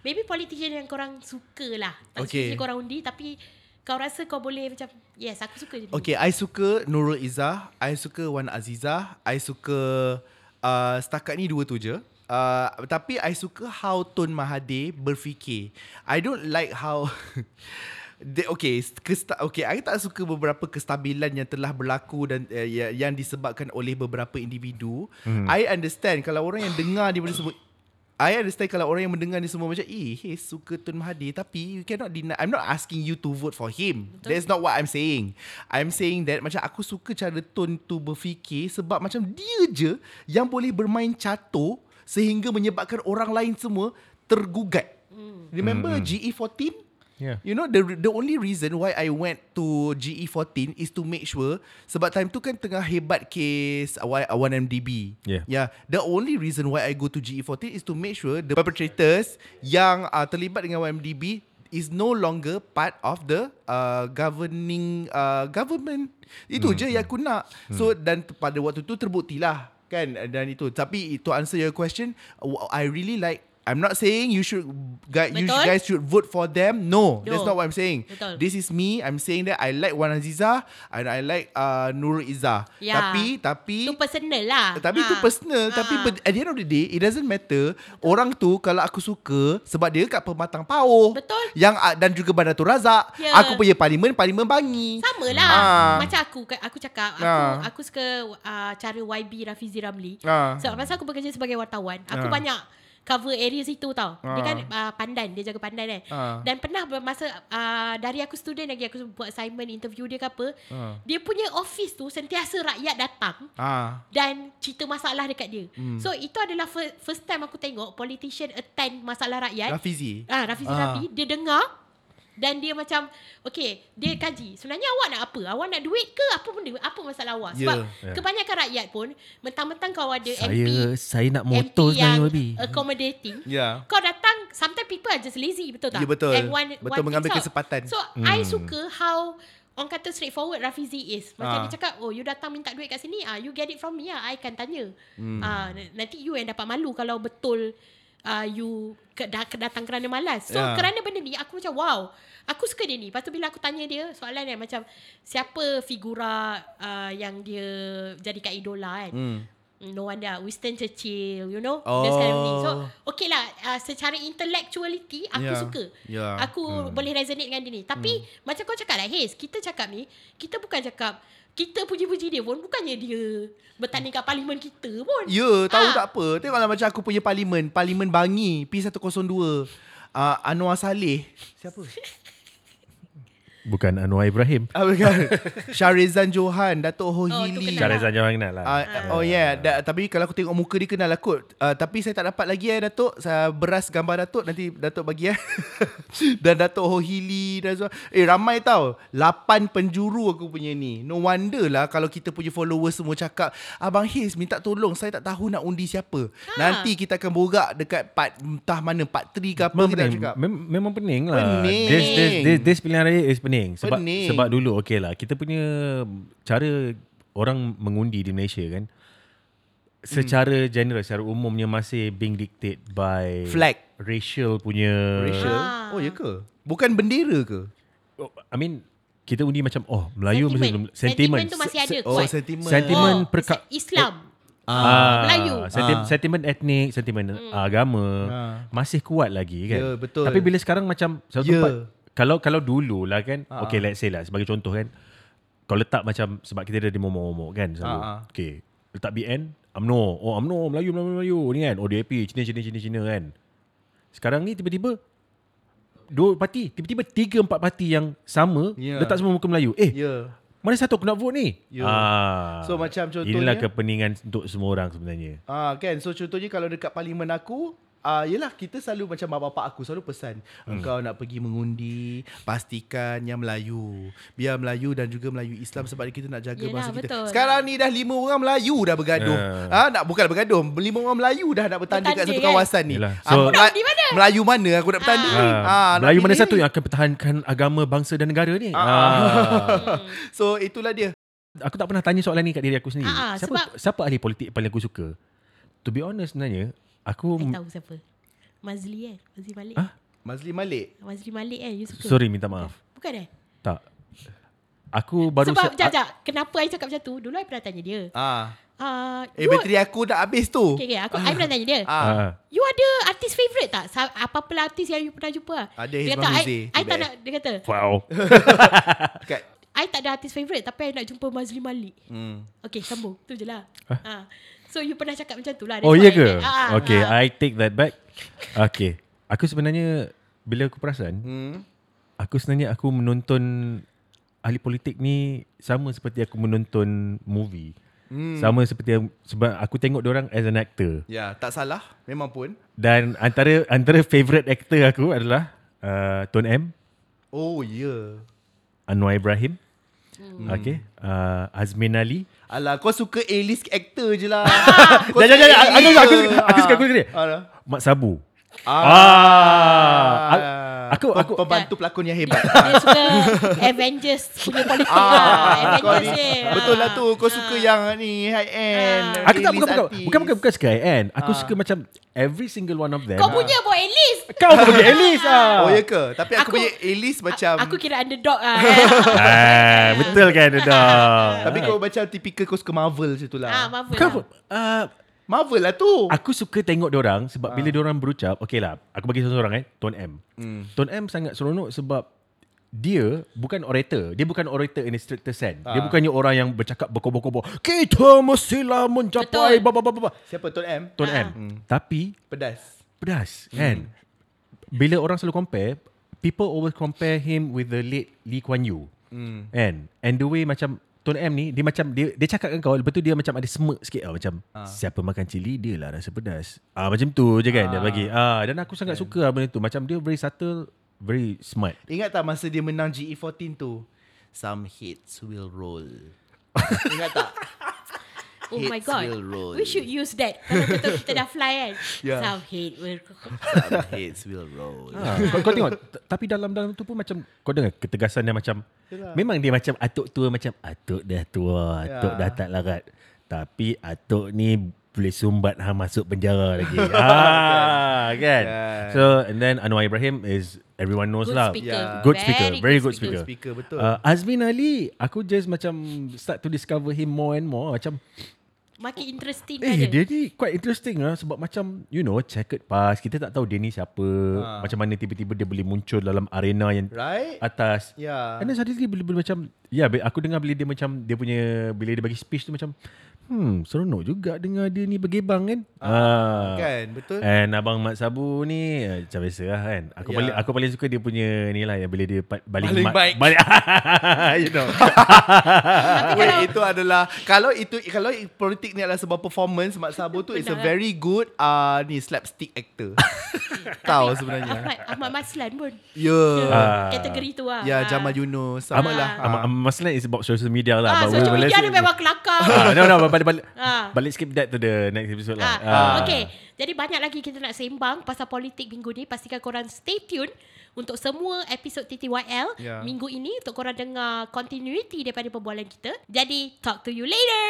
maybe politician yang korang suka lah. Tak Okay. okay. korang undi tapi kau rasa kau boleh macam yes aku suka je. ni. Okay, I suka Nurul Izzah, I suka Wan Azizah, I suka uh, setakat ni dua tu je. Uh, tapi I suka how Tun Mahathir berfikir. I don't like how The, okay, kesta, okay, I tak suka beberapa kestabilan yang telah berlaku dan uh, ya- yang disebabkan oleh beberapa individu. Hmm. I understand kalau orang yang dengar dia semua I understand kalau orang yang mendengar ni semua macam Eh hey, suka Tun Mahathir Tapi you cannot deny I'm not asking you to vote for him Betul. That's not what I'm saying I'm saying that Macam aku suka cara Tun tu berfikir Sebab macam dia je Yang boleh bermain catur Sehingga menyebabkan orang lain semua Tergugat Remember E GE14? Yeah. You know the the only reason why I went to GE14 is to make sure sebab time tu kan tengah hebat case Y- 1MDB. Yeah. Yeah. The only reason why I go to GE14 is to make sure the perpetrators yang uh, terlibat dengan 1MDB is no longer part of the uh, governing uh, government. Itu je yang aku nak. So dan pada waktu tu terbuktilah kan dan itu. Tapi to answer your question, I really like I'm not saying you should guys, you Betul. guys should vote for them. No, No. that's not what I'm saying. Betul. This is me. I'm saying that I like Wan Aziza and I like uh, Nurul Izzah. Ya. Tapi tapi Itu personal lah. tapi Ha. personal Ha. Tapi at the end of the day It doesn't matter Orang tu Kalau aku suka Sebab dia kat Pematang Pauh Betul. Yang ah, Dan juga Badatul Razak Ya. Aku punya parlimen Parlimen Bangi Sama lah Ah. Macam aku Aku cakap Aku Ah. aku suka uh, Cara YB Rafizi Ramli Ah. Sebab masa aku bekerja sebagai wartawan Aku Ah. banyak Cover area situ tau Dia Ah. kan uh, pandan Dia jaga pandan kan Ah. Dan pernah masa uh, Dari aku student lagi Aku buat assignment Interview dia ke apa Ah. Dia punya office tu Sentiasa rakyat datang Ah, dan cerita masalah dekat dia. Hmm. So itu adalah first, first time aku tengok politician attend masalah rakyat. Rafizi Ah, Rafizi Ah. Rafi dia dengar dan dia macam okay dia kaji sebenarnya awak nak apa awak nak duit ke apa benda apa masalah awak sebab Yeah. Yeah. kebanyakan rakyat pun mentang-mentang kau ada Saya MP saya nak MP motor yang sebenarnya baby. accommodating Ya kau datang sometimes people are just lazy betul tak Ya, betul. And one, Betul, one mengambil kesempatan. so I suka how Orang kata straightforward Rafizi is Macam Ah. dia cakap Oh you datang minta duit kat sini ah You get it from me ah. I akan tanya Hmm. ah, Nanti you yang dapat malu Kalau betul uh, You ke, da, ke, datang kerana malas So Ya. kerana benda ni Aku macam wow Aku suka dia ni. Lepas tu bila aku tanya dia soalan kan macam siapa figura uh, yang dia jadikan idola kan. Hmm. No wonder Winston Churchill You know Oh. kind of thing. So okay lah uh, Secara intellectuality Aku Yeah. suka Yeah. Aku hmm. boleh resonate dengan dia ni Tapi Macam kau cakap lah Haze Kita cakap ni Kita bukan cakap Kita puji-puji dia pun Bukannya dia Bertanding kat parlimen kita pun Ya, tahu Ah. tak apa. Tengoklah macam aku punya parlimen, Parlimen Bangi P102. Uh, Anwar Saleh. Siapa? Bukan Anwar Ibrahim. Ah, bukan. Syarizan Johan, Datuk Ho Oh, tu Hili. kenal. Cara saja orang kenal lah. Uh, oh yeah, da, tapi kalau aku tengok muka dia kenal lah kot. Uh, tapi saya tak dapat lagi eh Datuk. Saya beras gambar Datuk nanti Datuk bagi eh. dan Datuk Ho Hili dan so. Eh ramai tau. 8 penjuru aku punya ni. No wonder lah kalau kita punya followers semua cakap, Abang Hiz minta tolong saya tak tahu nak undi siapa. Ha. Nanti kita akan borak dekat part entah mana part 3 ke apa Memang kita nak pening. cakap. Mem- memang pening lah. Pening. This, this, this, this pilihan raya is pening. Sebab Pening. sebab dulu okay lah. Kita punya cara orang mengundi di Malaysia kan. Secara general, secara umumnya masih being dictated by Flag. racial punya Racial. Ah. Oh ya ke? Bukan bendera ke? Oh, I mean kita undi macam oh Melayu mesti belum Sentimen tu masih ada Oh, kuat. sentimen. Sentimen oh, perka- Islam Ah, Melayu. Sentim, Ah. Sentimen etnik, sentimen hmm. agama Ah. masih kuat lagi kan. Ya, betul. Tapi bila sekarang macam satu Ya. tempat kalau kalau dulu lah kan, Ah, okay let's say lah sebagai contoh kan, kau letak macam sebab kita ada di momok-momok kan selalu. Ah, ah. Okay, letak BN, UMNO, oh UMNO Melayu Melayu Melayu ni kan, oh DAP Cina Cina Cina Cina kan. Sekarang ni tiba-tiba dua parti, tiba-tiba tiga empat parti yang sama Ya. letak semua muka Melayu. Eh, Ya. mana satu aku nak vote ni? Ya. Ah. So, macam contohnya- Inilah kepeningan untuk semua orang sebenarnya. Ah kan so contohnya kalau dekat parlimen aku Ah, yelah kita selalu macam bapak-bapak aku selalu pesan Hmm. engkau nak pergi mengundi pastikan yang Melayu biar Melayu dan juga Melayu Islam sebab kita nak jaga Yelah, bangsa kita betul. sekarang ni dah lima orang Melayu dah bergaduh Ya. ah nak bukan bergaduh lima orang Melayu dah nak bertanding kat Bertanding, satu kan? kawasan ni Yelah. Ah, So- Mela- Di mana? Melayu mana aku nak bertanding Ah, ah, nak Melayu mana satu yang akan pertahankan agama bangsa dan negara ni? Ah. Ah. so itulah dia aku tak pernah tanya soalan ni kat diri aku sendiri. Ah, siapa sebab- siapa ahli politik paling aku suka? To be honest sebenarnya, aku I tahu siapa Mazli kan Mazli Malik Ah? Mazli Malik Mazli Malik kan You suka sorry minta maaf. Bukan eh Tak. Aku baru Sebab se- jap, jap. Kenapa I cakap macam tu Dulu I pernah tanya dia ah uh, eh bateri aku dah habis tu Okay, okay. Aku, I pernah tanya dia ah Ah. You ada artis favourite tak? Apa-apa lah artis yang you pernah jumpa lah? Ada Dia kata, I, Huzi, I too tak nak, dia kata, Wow. kat I tak ada artis favourite tapi I nak jumpa Mazli Malik. hmm. Okay, sambung. Tu je lah. Ha. So, you pernah cakap macam tu lah. Oh That's ya why ke? I- ah, Okay, ah. I take that back. Okay. Aku sebenarnya bila aku perasan, Hmm. aku sebenarnya aku menonton ahli politik ni sama seperti aku menonton movie. Hmm. Sama seperti sebab aku tengok orang as an actor. Ya, tak salah. Memang pun. Dan antara antara favorite actor aku adalah uh, Tun M, Oh, ya. Yeah. Anwar Ibrahim, hmm. okay, uh, Azmin Ali. Alah, kau suka A-list actor je lah. Kau Jangan, suka jangan, aku, A-list aku, aku, je. aku suka, aku suka dia. Alah. Mak Sabu. Ah. Aku- Pem- aku- Pembantu pelakon yang hebat. Dia suka Avengers punya politik lah. Ah, kau Avengers ni, betul lah Ah. tu. Kau suka yang ni high end. Ah. Aku tak A-list bukan bukan, bukan bukan bukan suka kan. Aku Ah. suka macam every single one of them. Kau punya buat at least. Kau kau punya Alice ah. Oh ya ke? Tapi aku, Aku- punya A-list macam Aku kira underdog lah. ah, betul kan dah. Tapi kau macam tipikal kau suka Marvel situ ah, lah. Marvel Bukan lah. uh, Marvel lah tu. Aku suka tengok orang sebab bila orang berucap, okay lah, aku bagi seseorang eh, Tuan M. Hmm. Tuan M sangat seronok sebab dia bukan orator. Dia bukan orator in a stricter sense. Dia Ah. bukannya orang yang bercakap berkobar-kobar. Kita mestilah mencapai Betul. ba ba ba ba, ba. Siapa Tuan M? Ah. M. Tapi Pedas. pedas kan. Bila orang selalu compare, people always compare him with the late Lee Kuan Yew. Hmm. Kan? And the way macam Tuan M ni dia macam dia dia cakap dengan kau lepas tu dia macam ada smirk sikit tau macam Ah. siapa makan cili dia lah rasa pedas. Ah macam tu je kan dia Ah. bagi. Ah dan aku sangat suka lah benda tu macam dia very subtle, very smart. Ingat tak masa dia menang GE14 tu? Some hits will roll. Ingat tak? Oh my god. will roll. We should use that. Kalau kita, kita dah fly kan. Yeah. Some hate will Some hits will roll. Ah, kau, kau tengok tapi dalam dalam tu pun macam kau dengar ketegasan dia macam Yelah. memang dia macam atuk tua macam atuk dah tua, atuk Ya. dah tak larat. Tapi atuk ni boleh sumbat hang masuk penjara lagi. ah, kan. Kan. So and then Anwar Ibrahim is everyone knows Good lah. speaker. Yeah. Good Very speaker, good very good speaker. speaker. Speaker, betul. Uh, Azmin Ali, aku just macam start to discover him more and more. Macam, Makin interesting eh saja. dia ni quite interesting lah sebab macam you know checkered past. Kita tak tahu dia ni siapa. Ha. Macam mana tiba-tiba dia boleh muncul dalam arena yang Right? atas. Yeah. And then suddenly bila, bila macam Ya yeah, aku dengar bila dia macam Dia punya Bila dia bagi speech tu macam Hmm seronok juga dengar dia ni bergebang kan ah, Kan, betul? And Abang Mat Sabu ni eh, Macam biasa lah kan Aku Ya. paling aku paling suka dia punya ni lah Yang bila dia pa- baling, Baling mat- mic. Balik You know Wait, itu adalah kalau itu kalau politik ni adalah sebuah performance Mak Sabu tu is a Benar very good uh, ni slapstick actor. Tahu sebenarnya. Ahmad, Ahmad Maslan pun. Ya. Ah. Kategori tu lah. Ya, Ah. Jamal Yunus sama Ah. lah. Am- am- Masalah is about social media lah Ah, but social media dia memang kelakar. ah, No no balik, balik, Ah. balik skip that to the next episode lah Ah, Ah. okay. Jadi banyak lagi kita nak sembang pasal politik minggu ni. Pastikan korang stay tune untuk semua episod TTYL Ya. minggu ini untuk korang dengar continuity daripada perbualan kita. Jadi talk to you later.